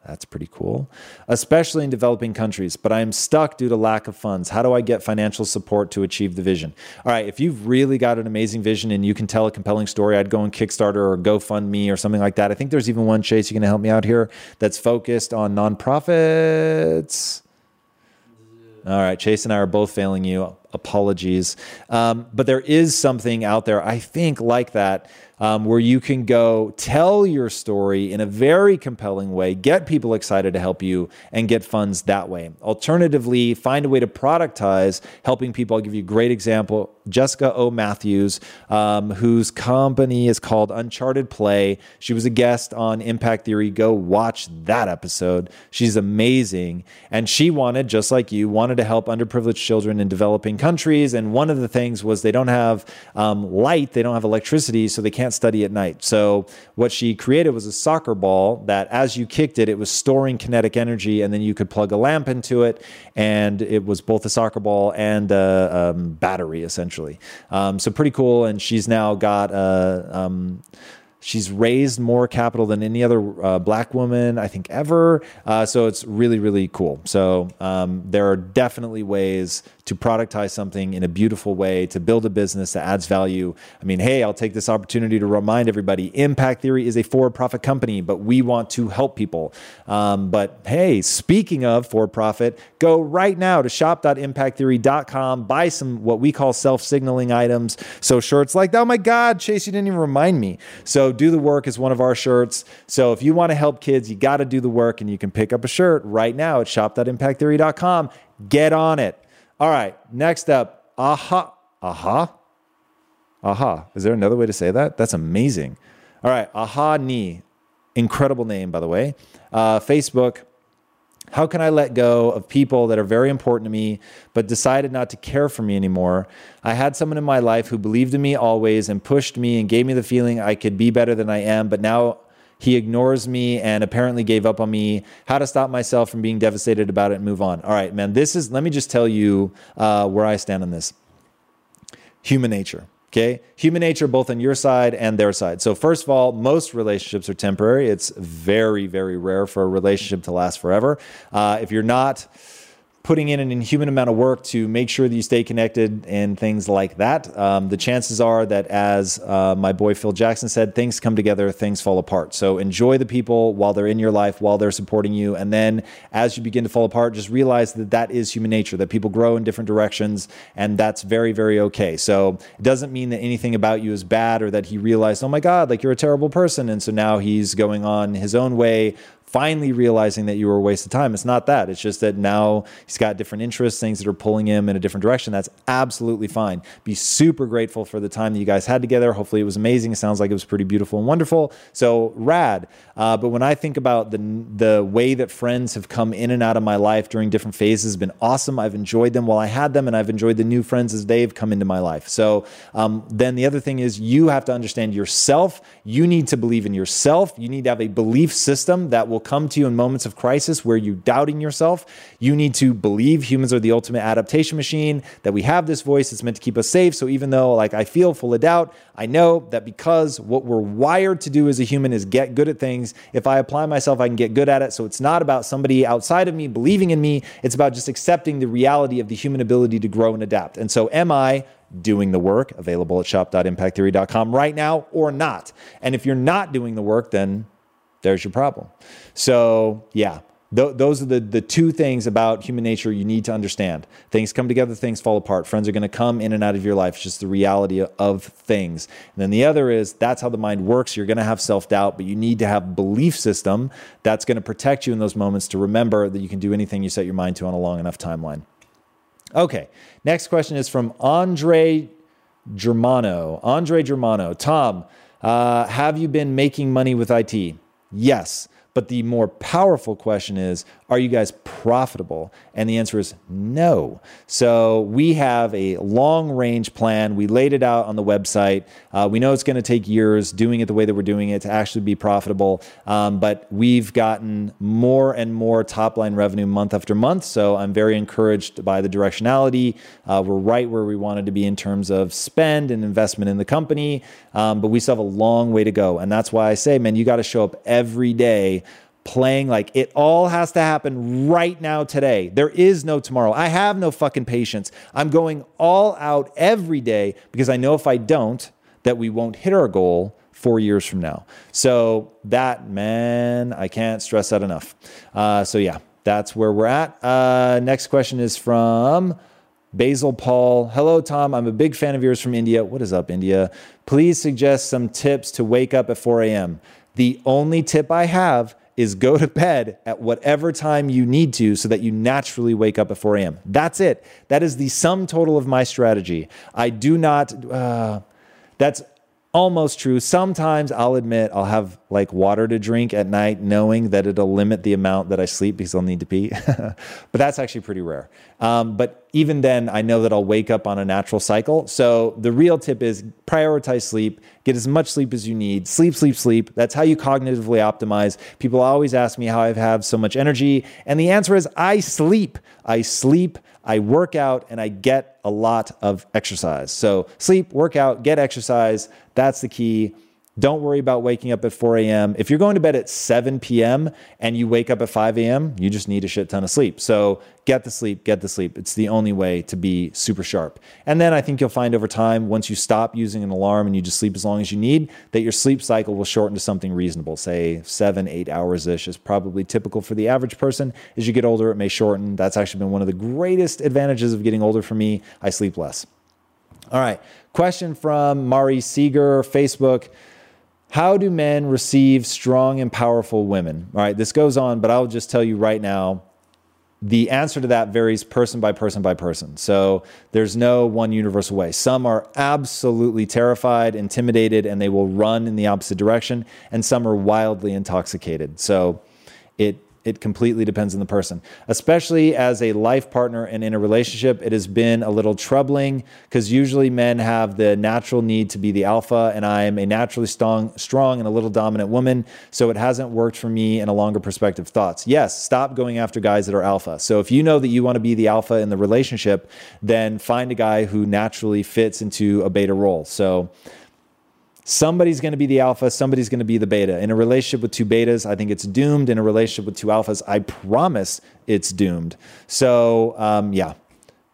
Speaker 1: That's pretty cool, especially in developing countries. But I am stuck due to lack of funds. How do I get financial support to achieve the vision? All right, if you've really got an amazing vision and you can tell a compelling story, I'd go on Kickstarter or GoFundMe or something like that. I think there's even one, Chase, you can help me out here, that's focused on nonprofits. All right, Chase and I are both failing you. Apologies. Um, but there is something out there, I think, like that um, where you can go tell your story in a very compelling way, get people excited to help you, and get funds that way. Alternatively, find a way to productize helping people. I'll give you a great example. Jessica O. Matthews, um, whose company is called Uncharted Play. She was a guest on Impact Theory. Go watch that episode. She's amazing. And she wanted, just like you, wanted to help underprivileged children in developing countries. And one of the things was they don't have um, light, they don't have electricity, so they can't study at night. So what she created was a soccer ball that as you kicked it, it was storing kinetic energy, and then you could plug a lamp into it, and it was both a soccer ball and a um, battery essentially. Um, so pretty cool. And she's now got a. She's raised more capital than any other uh, black woman, I think, ever. Uh, so it's really, really cool. So um, there are definitely ways to productize something in a beautiful way, to build a business that adds value. I mean, hey, I'll take this opportunity to remind everybody Impact Theory is a for profit company, but we want to help people. Um, but hey, speaking of for profit, go right now to shop.impacttheory.com, buy some what we call self signaling items. So shirts like, that, oh my God, Chase, you didn't even remind me. So do the work is one of our shirts. So if you want to help kids, you got to do the work and you can pick up a shirt right now at shop.impacttheory.com. Get on it. All right, next up, aha, aha, aha. Is there another way to say that? That's amazing. All right, aha ni, incredible name by the way. Uh, Facebook. How can I let go of people that are very important to me, but decided not to care for me anymore? I had someone in my life who believed in me always and pushed me and gave me the feeling I could be better than I am, but now He ignores me and apparently gave up on me. How to stop myself from being devastated about it and move on. All right, man, this is, let me just tell you uh, where I stand on this human nature. Okay. Human nature, both on your side and their side. So, first of all, most relationships are temporary. It's very, very rare for a relationship to last forever. Uh, if you're not, putting in an inhuman amount of work to make sure that you stay connected and things like that. Um, the chances are that, as uh, my boy Phil Jackson said, things come together, things fall apart. So enjoy the people while they're in your life, while they're supporting you. And then as you begin to fall apart, just realize that that is human nature, that people grow in different directions. And that's very, very okay. So it doesn't mean that anything about you is bad or that he realized, oh my God, like you're a terrible person. And so now he's going on his own way finally realizing that you were a waste of time. It's not that. It's just that now he's got different interests, things that are pulling him in a different direction. That's absolutely fine. Be super grateful for the time that you guys had together. Hopefully, it was amazing. It sounds like it was pretty beautiful and wonderful. So rad. Uh, but when I think about the the way that friends have come in and out of my life during different phases, been awesome. I've enjoyed them while I had them, and I've enjoyed the new friends as they've come into my life. So um, then the other thing is you have to understand yourself. You need to believe in yourself. You need to have a belief system that will come to you in moments of crisis where you're doubting yourself. You need to believe humans are the ultimate adaptation machine, that we have this voice it's meant to keep us safe. So even though like I feel full of doubt, I know that because what we're wired to do as a human is get good at things. If I apply myself, I can get good at it. So it's not about somebody outside of me believing in me. It's about just accepting the reality of the human ability to grow and adapt. And so am I doing the work available at shop.impacttheory.com right now or not? And if you're not doing the work, then there's your problem. So, yeah, th- those are the, the two things about human nature you need to understand. Things come together, things fall apart. Friends are going to come in and out of your life. It's just the reality of things. And then the other is that's how the mind works. You're going to have self doubt, but you need to have a belief system that's going to protect you in those moments to remember that you can do anything you set your mind to on a long enough timeline. Okay, next question is from Andre Germano. Andre Germano. Tom, uh, have you been making money with IT? Yes. But the more powerful question is are you guys profitable? And the answer is no. So we have a long range plan. We laid it out on the website. Uh, we know it's going to take years doing it the way that we're doing it to actually be profitable. Um, but we've gotten more and more top line revenue month after month. So I'm very encouraged by the directionality. Uh, we're right where we wanted to be in terms of spend and investment in the company. Um, but we still have a long way to go. And that's why I say, man, you got to show up every day playing like it all has to happen right now today. There is no tomorrow. I have no fucking patience. I'm going all out every day because I know if I don't, that we won't hit our goal four years from now. So that, man, I can't stress that enough. Uh, so yeah, that's where we're at. Uh, next question is from Basil Paul. Hello, Tom. I'm a big fan of yours from India. What is up, India? Please suggest some tips to wake up at 4 a.m. The only tip I have is go to bed at whatever time you need to so that you naturally wake up at 4 a.m. That's it. That is the sum total of my strategy. I do not, uh, that's almost true. Sometimes I'll admit I'll have like water to drink at night, knowing that it'll limit the amount that I sleep because I'll need to pee. but that's actually pretty rare. Um, but even then, I know that I'll wake up on a natural cycle. So the real tip is prioritize sleep, get as much sleep as you need. Sleep, sleep, sleep. That's how you cognitively optimize. People always ask me how I have so much energy. And the answer is I sleep. I sleep. I work out and I get a lot of exercise. So, sleep, work out, get exercise. That's the key. Don't worry about waking up at 4 a.m. If you're going to bed at 7 p.m. and you wake up at 5 a.m., you just need a shit ton of sleep. So get the sleep, get the sleep. It's the only way to be super sharp. And then I think you'll find over time, once you stop using an alarm and you just sleep as long as you need, that your sleep cycle will shorten to something reasonable. Say seven, eight hours ish is probably typical for the average person. As you get older, it may shorten. That's actually been one of the greatest advantages of getting older for me. I sleep less. All right. Question from Mari Seeger, Facebook. How do men receive strong and powerful women? All right, this goes on, but I'll just tell you right now the answer to that varies person by person by person. So there's no one universal way. Some are absolutely terrified, intimidated, and they will run in the opposite direction, and some are wildly intoxicated. So it it completely depends on the person. Especially as a life partner and in a relationship, it has been a little troubling because usually men have the natural need to be the alpha, and I am a naturally strong, strong and a little dominant woman. So it hasn't worked for me in a longer perspective. Thoughts? Yes, stop going after guys that are alpha. So if you know that you want to be the alpha in the relationship, then find a guy who naturally fits into a beta role. So somebody's going to be the alpha, somebody's going to be the beta. In a relationship with two betas, I think it's doomed. In a relationship with two alphas, I promise it's doomed. So, um, yeah,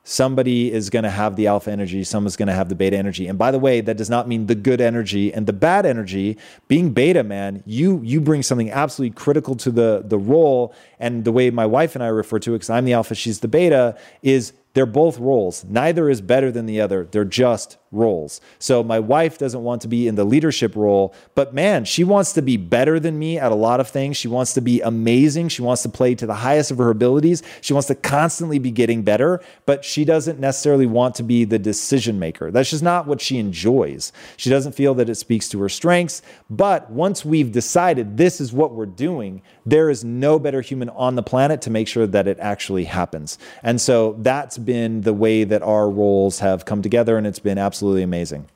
Speaker 1: somebody is going to have the alpha energy, someone's going to have the beta energy. And by the way, that does not mean the good energy and the bad energy. Being beta, man, you you bring something absolutely critical to the the role. And the way my wife and I refer to it, because I'm the alpha, she's the beta, is they're both roles. Neither is better than the other. They're just roles. So my wife doesn't want to be in the leadership role, but man, she wants to be better than me at a lot of things. She wants to be amazing. She wants to play to the highest of her abilities. She wants to constantly be getting better, but she doesn't necessarily want to be the decision maker. That's just not what she enjoys. She doesn't feel that it speaks to her strengths. But once we've decided this is what we're doing, there is no better human on the planet to make sure that it actually happens. And so that's been the way that our roles have come together, and it's been absolutely amazing.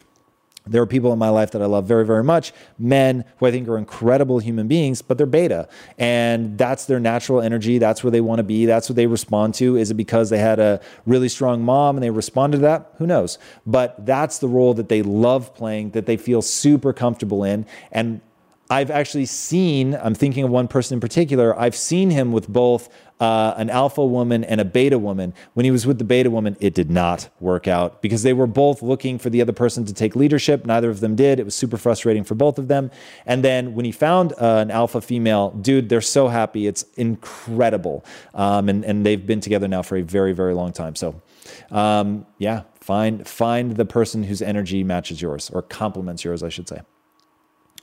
Speaker 1: There are people in my life that I love very, very much, men who I think are incredible human beings, but they're beta. And that's their natural energy. That's where they want to be. That's what they respond to. Is it because they had a really strong mom and they responded to that? Who knows? But that's the role that they love playing, that they feel super comfortable in. And I've actually seen, I'm thinking of one person in particular, I've seen him with both uh, an alpha woman and a beta woman. When he was with the beta woman, it did not work out because they were both looking for the other person to take leadership. Neither of them did. It was super frustrating for both of them. And then when he found uh, an alpha female, dude, they're so happy. It's incredible. Um, and, and they've been together now for a very, very long time. So, um, yeah, find, find the person whose energy matches yours or complements yours, I should say.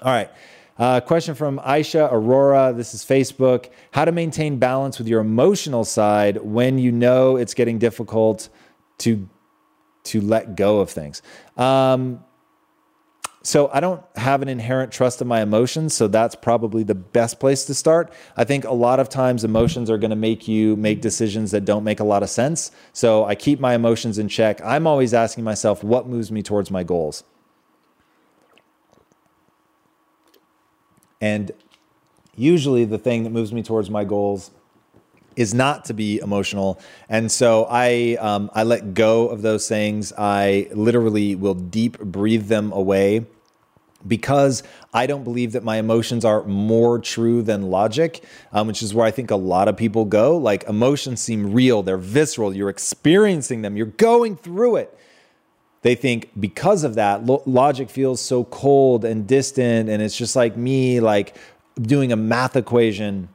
Speaker 1: All right. Uh, question from Aisha Aurora. This is Facebook. How to maintain balance with your emotional side when you know it's getting difficult to to let go of things. Um, so I don't have an inherent trust in my emotions, so that's probably the best place to start. I think a lot of times emotions are going to make you make decisions that don't make a lot of sense. So I keep my emotions in check. I'm always asking myself what moves me towards my goals. And usually the thing that moves me towards my goals is not to be emotional. And so I, um, I let go of those things. I literally will deep breathe them away because I don't believe that my emotions are more true than logic, um, which is where I think a lot of people go. Like emotions seem real, they're visceral, you're experiencing them, you're going through it. They think because of that, lo- logic feels so cold and distant, and it's just like me, like doing a math equation.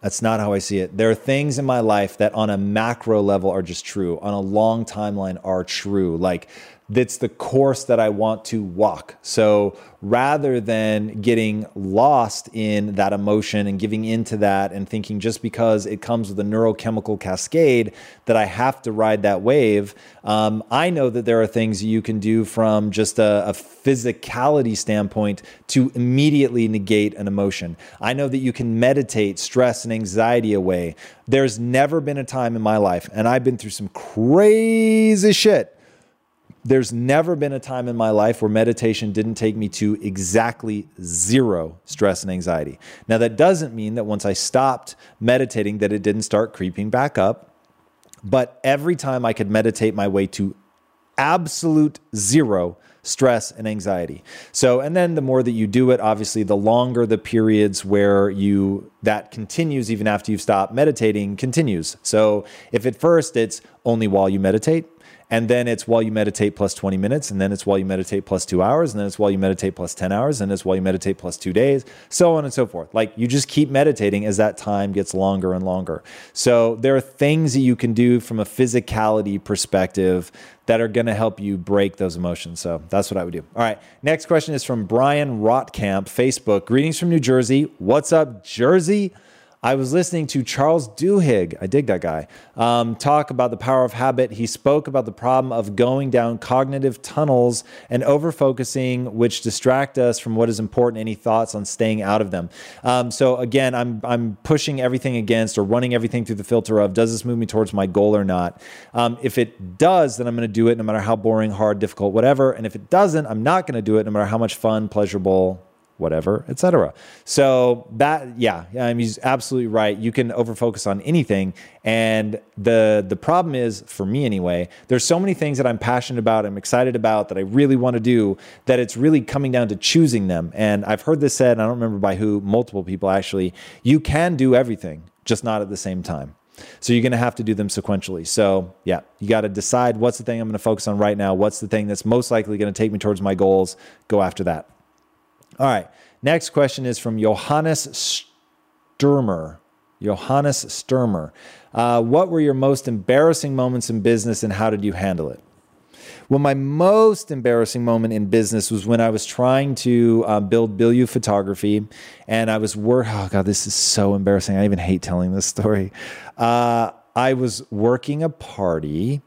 Speaker 1: That's not how I see it. There are things in my life that, on a macro level, are just true. On a long timeline, are true. Like that's the course that I want to walk. So rather than getting lost in that emotion and giving into that and thinking just because it comes with a neurochemical cascade that I have to ride that wave, um, I know that there are things you can do from just a, a physicality standpoint to immediately negate an emotion. I know that you can meditate stress and anxiety away. There's never been a time in my life, and I've been through some crazy shit there's never been a time in my life where meditation didn't take me to exactly zero stress and anxiety. Now that doesn't mean that once I stopped meditating that it didn't start creeping back up, but every time I could meditate my way to absolute zero stress and anxiety. So, and then the more that you do it, obviously, the longer the periods where you that continues even after you've stopped meditating continues. So, if at first it's only while you meditate, and then it's while you meditate plus 20 minutes, and then it's while you meditate plus two hours, and then it's while you meditate plus 10 hours, and it's while you meditate plus two days, so on and so forth. Like you just keep meditating as that time gets longer and longer. So there are things that you can do from a physicality perspective that are going to help you break those emotions. So that's what I would do. All right. Next question is from Brian Rotkamp, Facebook. Greetings from New Jersey. What's up, Jersey? I was listening to Charles Duhigg, I dig that guy, um, talk about the power of habit. He spoke about the problem of going down cognitive tunnels and over focusing, which distract us from what is important. Any thoughts on staying out of them? Um, so again, I'm I'm pushing everything against or running everything through the filter of does this move me towards my goal or not? Um, if it does, then I'm going to do it no matter how boring, hard, difficult, whatever. And if it doesn't, I'm not going to do it no matter how much fun, pleasurable, whatever, etc. So that, yeah, I mean, he's absolutely right. You can overfocus on anything, and the the problem is, for me anyway, there's so many things that I'm passionate about, I'm excited about, that I really want to do, that it's really coming down to choosing them. And I've heard this said, I don't remember by who, multiple people actually. You can do everything, just not at the same time. So you're going to have to do them sequentially. So, yeah, you got to decide what's the thing I'm going to focus on right now. What's the thing that's most likely going to take me towards my goals? Go after that. All right. Next question is from Johannes Sturmer. Johannes Sturmer. Uh, what were your most embarrassing moments in business and how did you handle it? Well, my most embarrassing moment in business was when I was trying to uh, build Bilyeu Photography, and I was work. Oh God, this is so embarrassing. I even hate telling this story. Uh, I was working a party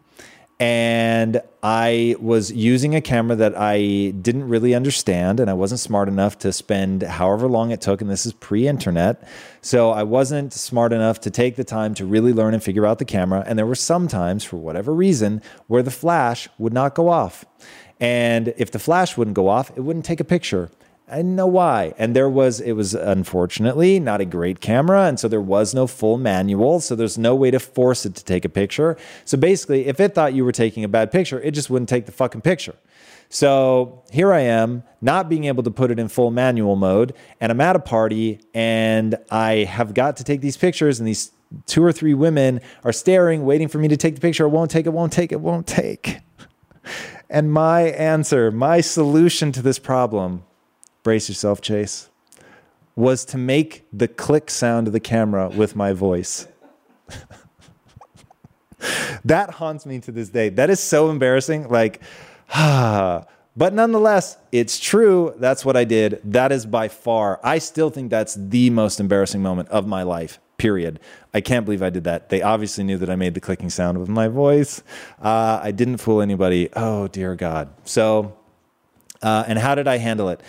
Speaker 1: and I was using a camera that I didn't really understand, and I wasn't smart enough to spend however long it took. And this is pre internet. So I wasn't smart enough to take the time to really learn and figure out the camera. And there were some times, for whatever reason, where the flash would not go off. And if the flash wouldn't go off, it wouldn't take a picture. I didn't know why. And there was, it was unfortunately not a great camera. And so there was no full manual. So there's no way to force it to take a picture. So basically, if it thought you were taking a bad picture, it just wouldn't take the fucking picture. So here I am, not being able to put it in full manual mode. And I'm at a party and I have got to take these pictures, and these two or three women are staring, waiting for me to take the picture. It won't take, it won't take, it won't take. And my answer, my solution to this problem brace yourself, Chase, was to make the click sound of the camera with my voice. that haunts me to this day. That is so embarrassing. Like, ah. But nonetheless, it's true. That's what I did. That is by far, I still think that's the most embarrassing moment of my life, period. I can't believe I did that. They obviously knew that I made the clicking sound with my voice. Uh, I didn't fool anybody. Oh, dear God. So, uh, and how did I handle it?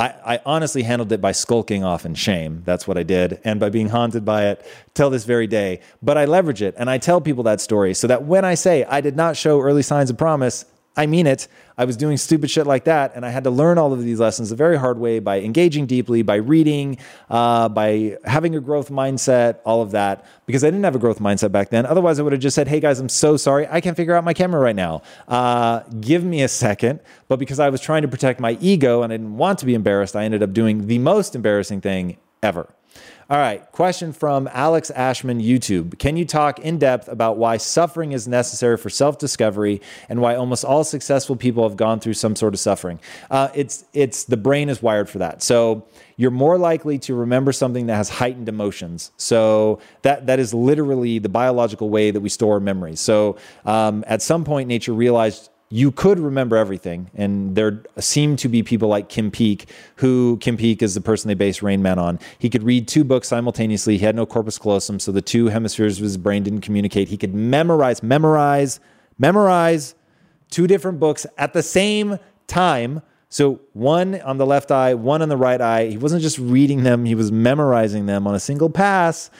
Speaker 1: I, I, honestly handled it by skulking off in shame. That's what I did. And by being haunted by it till this very day. But I leverage it and I tell people that story so that when I say I did not show early signs of promise, I mean it. I was doing stupid shit like that, and I had to learn all of these lessons the very hard way by engaging deeply, by reading, uh, by having a growth mindset, all of that. Because I didn't have a growth mindset back then. Otherwise, I would have just said, "Hey guys, I'm so sorry, I can't figure out my camera right now. Uh, give me a second. But because I was trying to protect my ego and I didn't want to be embarrassed, I ended up doing the most embarrassing thing ever. All right, question from Alex Ashman YouTube. Can you talk in depth about why suffering is necessary for self discovery and why almost all successful people have gone through some sort of suffering? Uh, it's, it's the brain is wired for that. So you're more likely to remember something that has heightened emotions. So that, that is literally the biological way that we store memories. So um, at some point, nature realized you could remember everything. And there seem to be people like Kim Peek, who Kim Peek is the person they base Rain Man on. He could read two books simultaneously. He had no corpus callosum, so the two hemispheres of his brain didn't communicate. He could memorize, memorize, memorize two different books at the same time. So one on the left eye, one on the right eye. He wasn't just reading them, he was memorizing them on a single pass.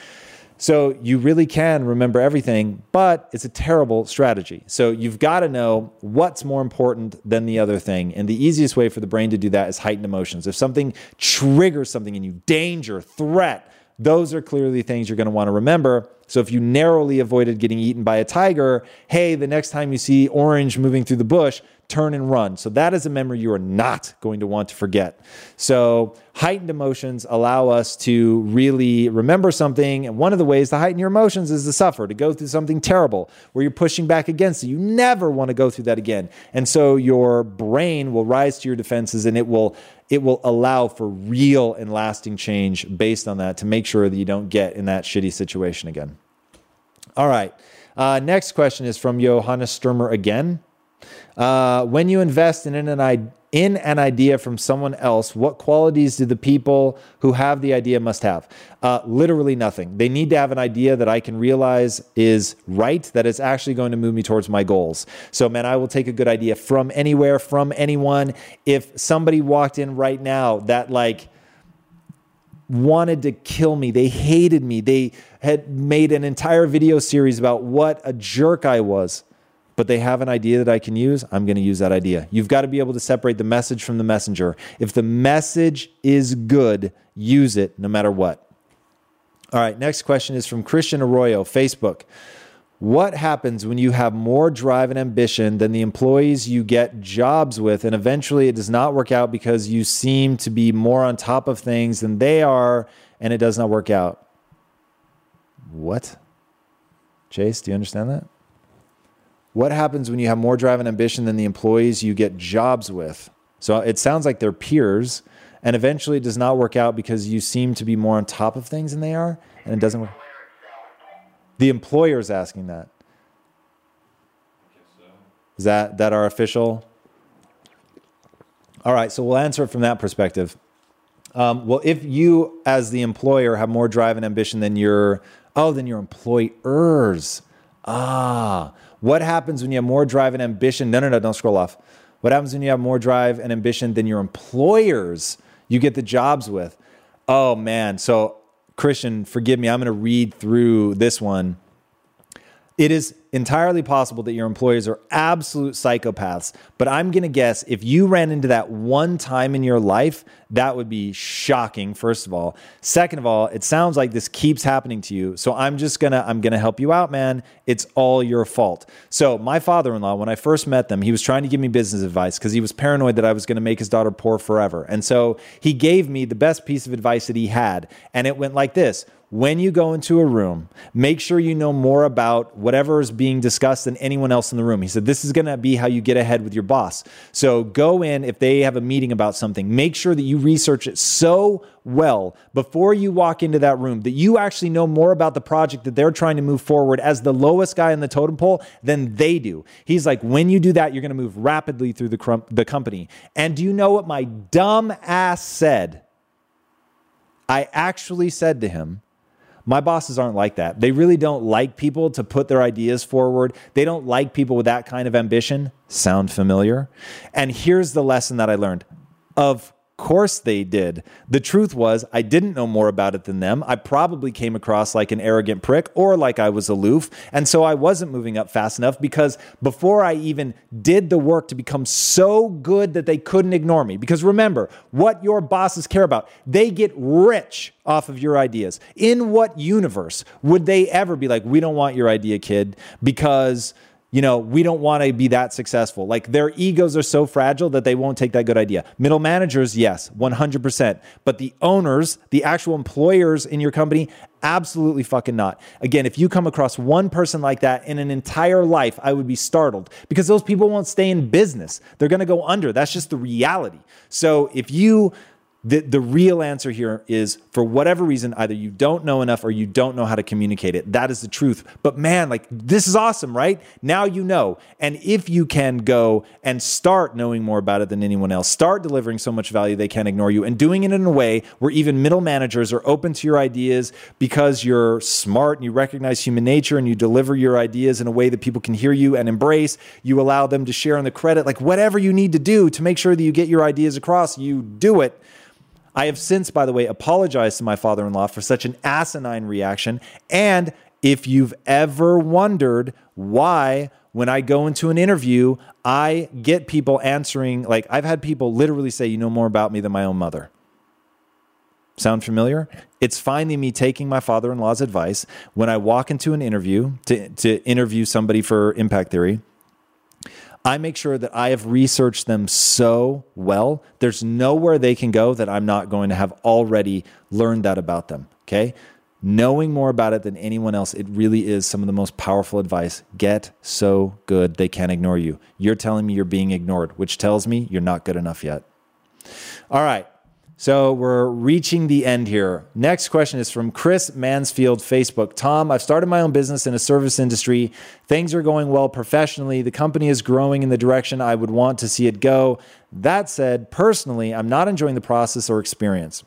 Speaker 1: So you really can remember everything, but it's a terrible strategy. So you've got to know what's more important than the other thing. And the easiest way for the brain to do that is heightened emotions. If something triggers something in you, danger, threat, those are clearly things you're going to want to remember. So if you narrowly avoided getting eaten by a tiger, hey, the next time you see orange moving through the bush, turn and run. So that is a memory you are not going to want to forget. So heightened emotions allow us to really remember something. And one of the ways to heighten your emotions is to suffer, to go through something terrible where you're pushing back against it. You never want to go through that again. And so your brain will rise to your defenses and it will it will allow for real and lasting change based on that to make sure that you don't get in that shitty situation again. All right. Uh, next question is from Johannes Sturmer again. Uh, when you invest in an, in an idea from someone else, what qualities do the people who have the idea must have? Uh, literally nothing. They need to have an idea that I can realize is right, that is actually going to move me towards my goals. So, man, I will take a good idea from anywhere, from anyone. If somebody walked in right now that, like, wanted to kill me. They hated me. They had made an entire video series about what a jerk I was but they have an idea that I can use, I'm going to use that idea. You've got to be able to separate the message from the messenger. If the message is good, use it no matter what. All right, next question is from Christian Arroyo, Facebook. What happens when you have more drive and ambition than the employees you get jobs with, and eventually it does not work out because you seem to be more on top of things than they are, and it does not work out? What? Chase, do you understand that? What happens when you have more drive and ambition than the employees you get jobs with? So it sounds like they're peers, and eventually it does not work out because you seem to be more on top of things than they are, and it doesn't work. The employer is asking that. Is that that our official? All right, so we'll answer it from that perspective. Um, well, if you, as the employer, have more drive and ambition than your oh, than your employers. Ah, what happens when you have more drive and ambition? No, no, no, don't scroll off. What happens when you have more drive and ambition than your employers you get the jobs with? Oh, man. So, Christian, forgive me. I'm going to read through this one. It is entirely possible that your employees are absolute psychopaths, but I'm going to guess if you ran into that one time in your life, that would be shocking first of all. Second of all, it sounds like this keeps happening to you. So I'm just going to I'm going to help you out, man. It's all your fault. So my father-in-law when I first met them, he was trying to give me business advice cuz he was paranoid that I was going to make his daughter poor forever. And so he gave me the best piece of advice that he had, and it went like this when you go into a room, make sure you know more about whatever is being discussed than anyone else in the room. He said, This is going to be how you get ahead with your boss. So go in, if they have a meeting about something, make sure that you research it so well before you walk into that room that you actually know more about the project that they're trying to move forward as the lowest guy in the totem pole than they do. He's like, When you do that, you're going to move rapidly through the, crum- the company. And do you know what my dumb ass said? I actually said to him, my bosses aren't like that. They really don't like people to put their ideas forward. They don't like people with that kind of ambition. Sound familiar? And here's the lesson that I learned. Of course they did. The truth was, I didn't know more about it than them. I probably came across like an arrogant prick or like I was aloof. And so I wasn't moving up fast enough because before I even did the work to become so good that they couldn't ignore me. Because remember, what your bosses care about, they get rich off of your ideas. In what universe would they ever be like, we don't want your idea, kid, because you know, we don't want to be that successful. Like their egos are so fragile that they won't take that good idea. Middle managers, yes, 100%. But the owners, the actual employers in your company, absolutely fucking not. Again, if you come across one person like that in an entire life, I would be startled because those people won't stay in business. They're going to go under. That's just the reality. So if you the, the real answer here is for whatever reason, either you don't know enough or you don't know how to communicate it. That is the truth. But man, like this is awesome, right? Now you know. And if you can go and start knowing more about it than anyone else, start delivering so much value they can't ignore you and doing it in a way where even middle managers are open to your ideas because you're smart and you recognize human nature and you deliver your ideas in a way that people can hear you and embrace. You allow them to share in the credit, like whatever you need to do to make sure that you get your ideas across, you do it I have since, by the way, apologized to my father in law for such an asinine reaction. And if you've ever wondered why, when I go into an interview, I get people answering, like, I've had people literally say, You know more about me than my own mother. Sound familiar? It's finally me taking my father in law's advice when I walk into an interview to, to interview somebody for impact theory. I make sure that I have researched them so well. There's nowhere they can go that I'm not going to have already learned that about them. Okay. Knowing more about it than anyone else, it really is some of the most powerful advice. Get so good they can't ignore you. You're telling me you're being ignored, which tells me you're not good enough yet. All right. So we're reaching the end here. Next question is from Chris Mansfield, Facebook. Tom, I've started my own business in a service industry. Things are going well professionally. The company is growing in the direction I would want to see it go. That said, personally, I'm not enjoying the process or experience.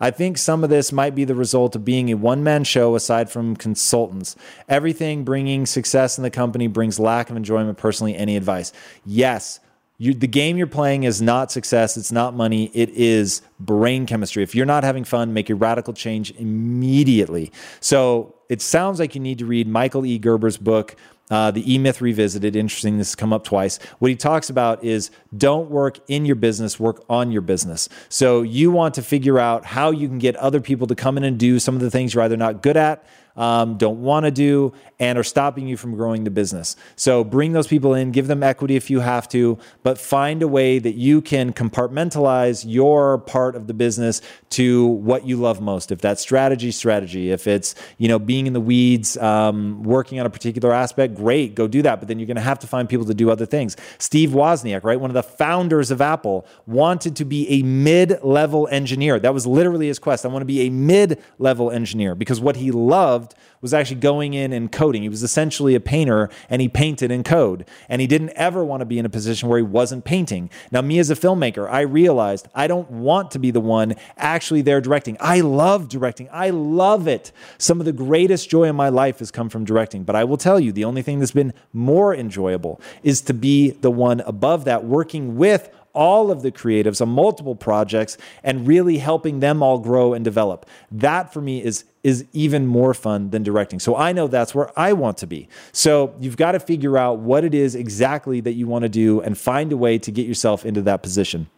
Speaker 1: I think some of this might be the result of being a one man show aside from consultants. Everything bringing success in the company brings lack of enjoyment personally. Any advice? Yes. You, the game you're playing is not success. It's not money. It is brain chemistry. If you're not having fun, make a radical change immediately. So it sounds like you need to read Michael E. Gerber's book, uh, The E Myth Revisited. Interesting, this has come up twice. What he talks about is don't work in your business, work on your business. So you want to figure out how you can get other people to come in and do some of the things you're either not good at um, don't want to do, and are stopping you from growing the business. So bring those people in, give them equity if you have to, but find a way that you can compartmentalize your part of the business to what you love most. If that's strategy, strategy. If it's you know being in the weeds, um, working on a particular aspect, great, go do that. But then you're going to have to find people to do other things. Steve Wozniak, right, one of the founders of Apple, wanted to be a mid-level engineer. That was literally his quest. I want to be a mid-level engineer because what he loved loved was actually going in and coding. He was essentially a painter and he painted in code. And he didn't ever want to be in a position where he wasn't painting. Now, me as a filmmaker, I realized I don't want to be the one actually there directing. I love directing, I love it. Some of the greatest joy in my life has come from directing. But I will tell you, the only thing that's been more enjoyable is to be the one above that, working with all of the creatives on multiple projects and really helping them all grow and develop. That for me is is even more fun than directing. So I know that's where I want to be. So you've got to figure out what it is exactly that you want to do and find a way to get yourself into that position.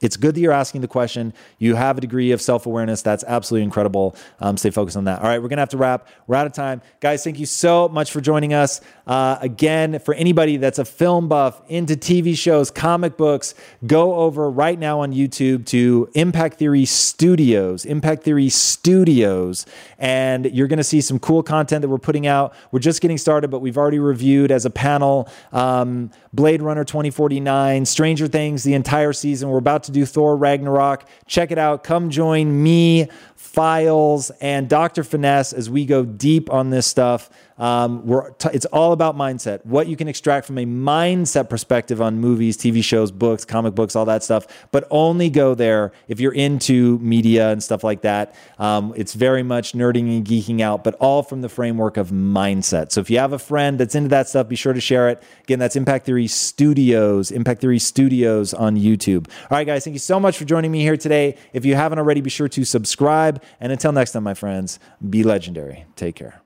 Speaker 1: It's good that you're asking the question. You have a degree of self awareness. That's absolutely incredible. Um, stay focused on that. All right, we're going to have to wrap. We're out of time. Guys, thank you so much for joining us. Uh, again, for anybody that's a film buff, into TV shows, comic books, go over right now on YouTube to Impact Theory Studios, Impact Theory Studios, and you're going to see some cool content that we're putting out. We're just getting started, but we've already reviewed as a panel um, Blade Runner 2049, Stranger Things, the entire season. We're about to do Thor Ragnarok. Check it out. Come join me, Files, and Dr. Finesse as we go deep on this stuff. Um, we're t- it's all about mindset, what you can extract from a mindset perspective on movies, TV shows, books, comic books, all that stuff. But only go there if you're into media and stuff like that. Um, it's very much nerding and geeking out, but all from the framework of mindset. So if you have a friend that's into that stuff, be sure to share it. Again, that's Impact Theory Studios, Impact Theory Studios on YouTube. All right, guys, thank you so much for joining me here today. If you haven't already, be sure to subscribe. And until next time, my friends, be legendary. Take care.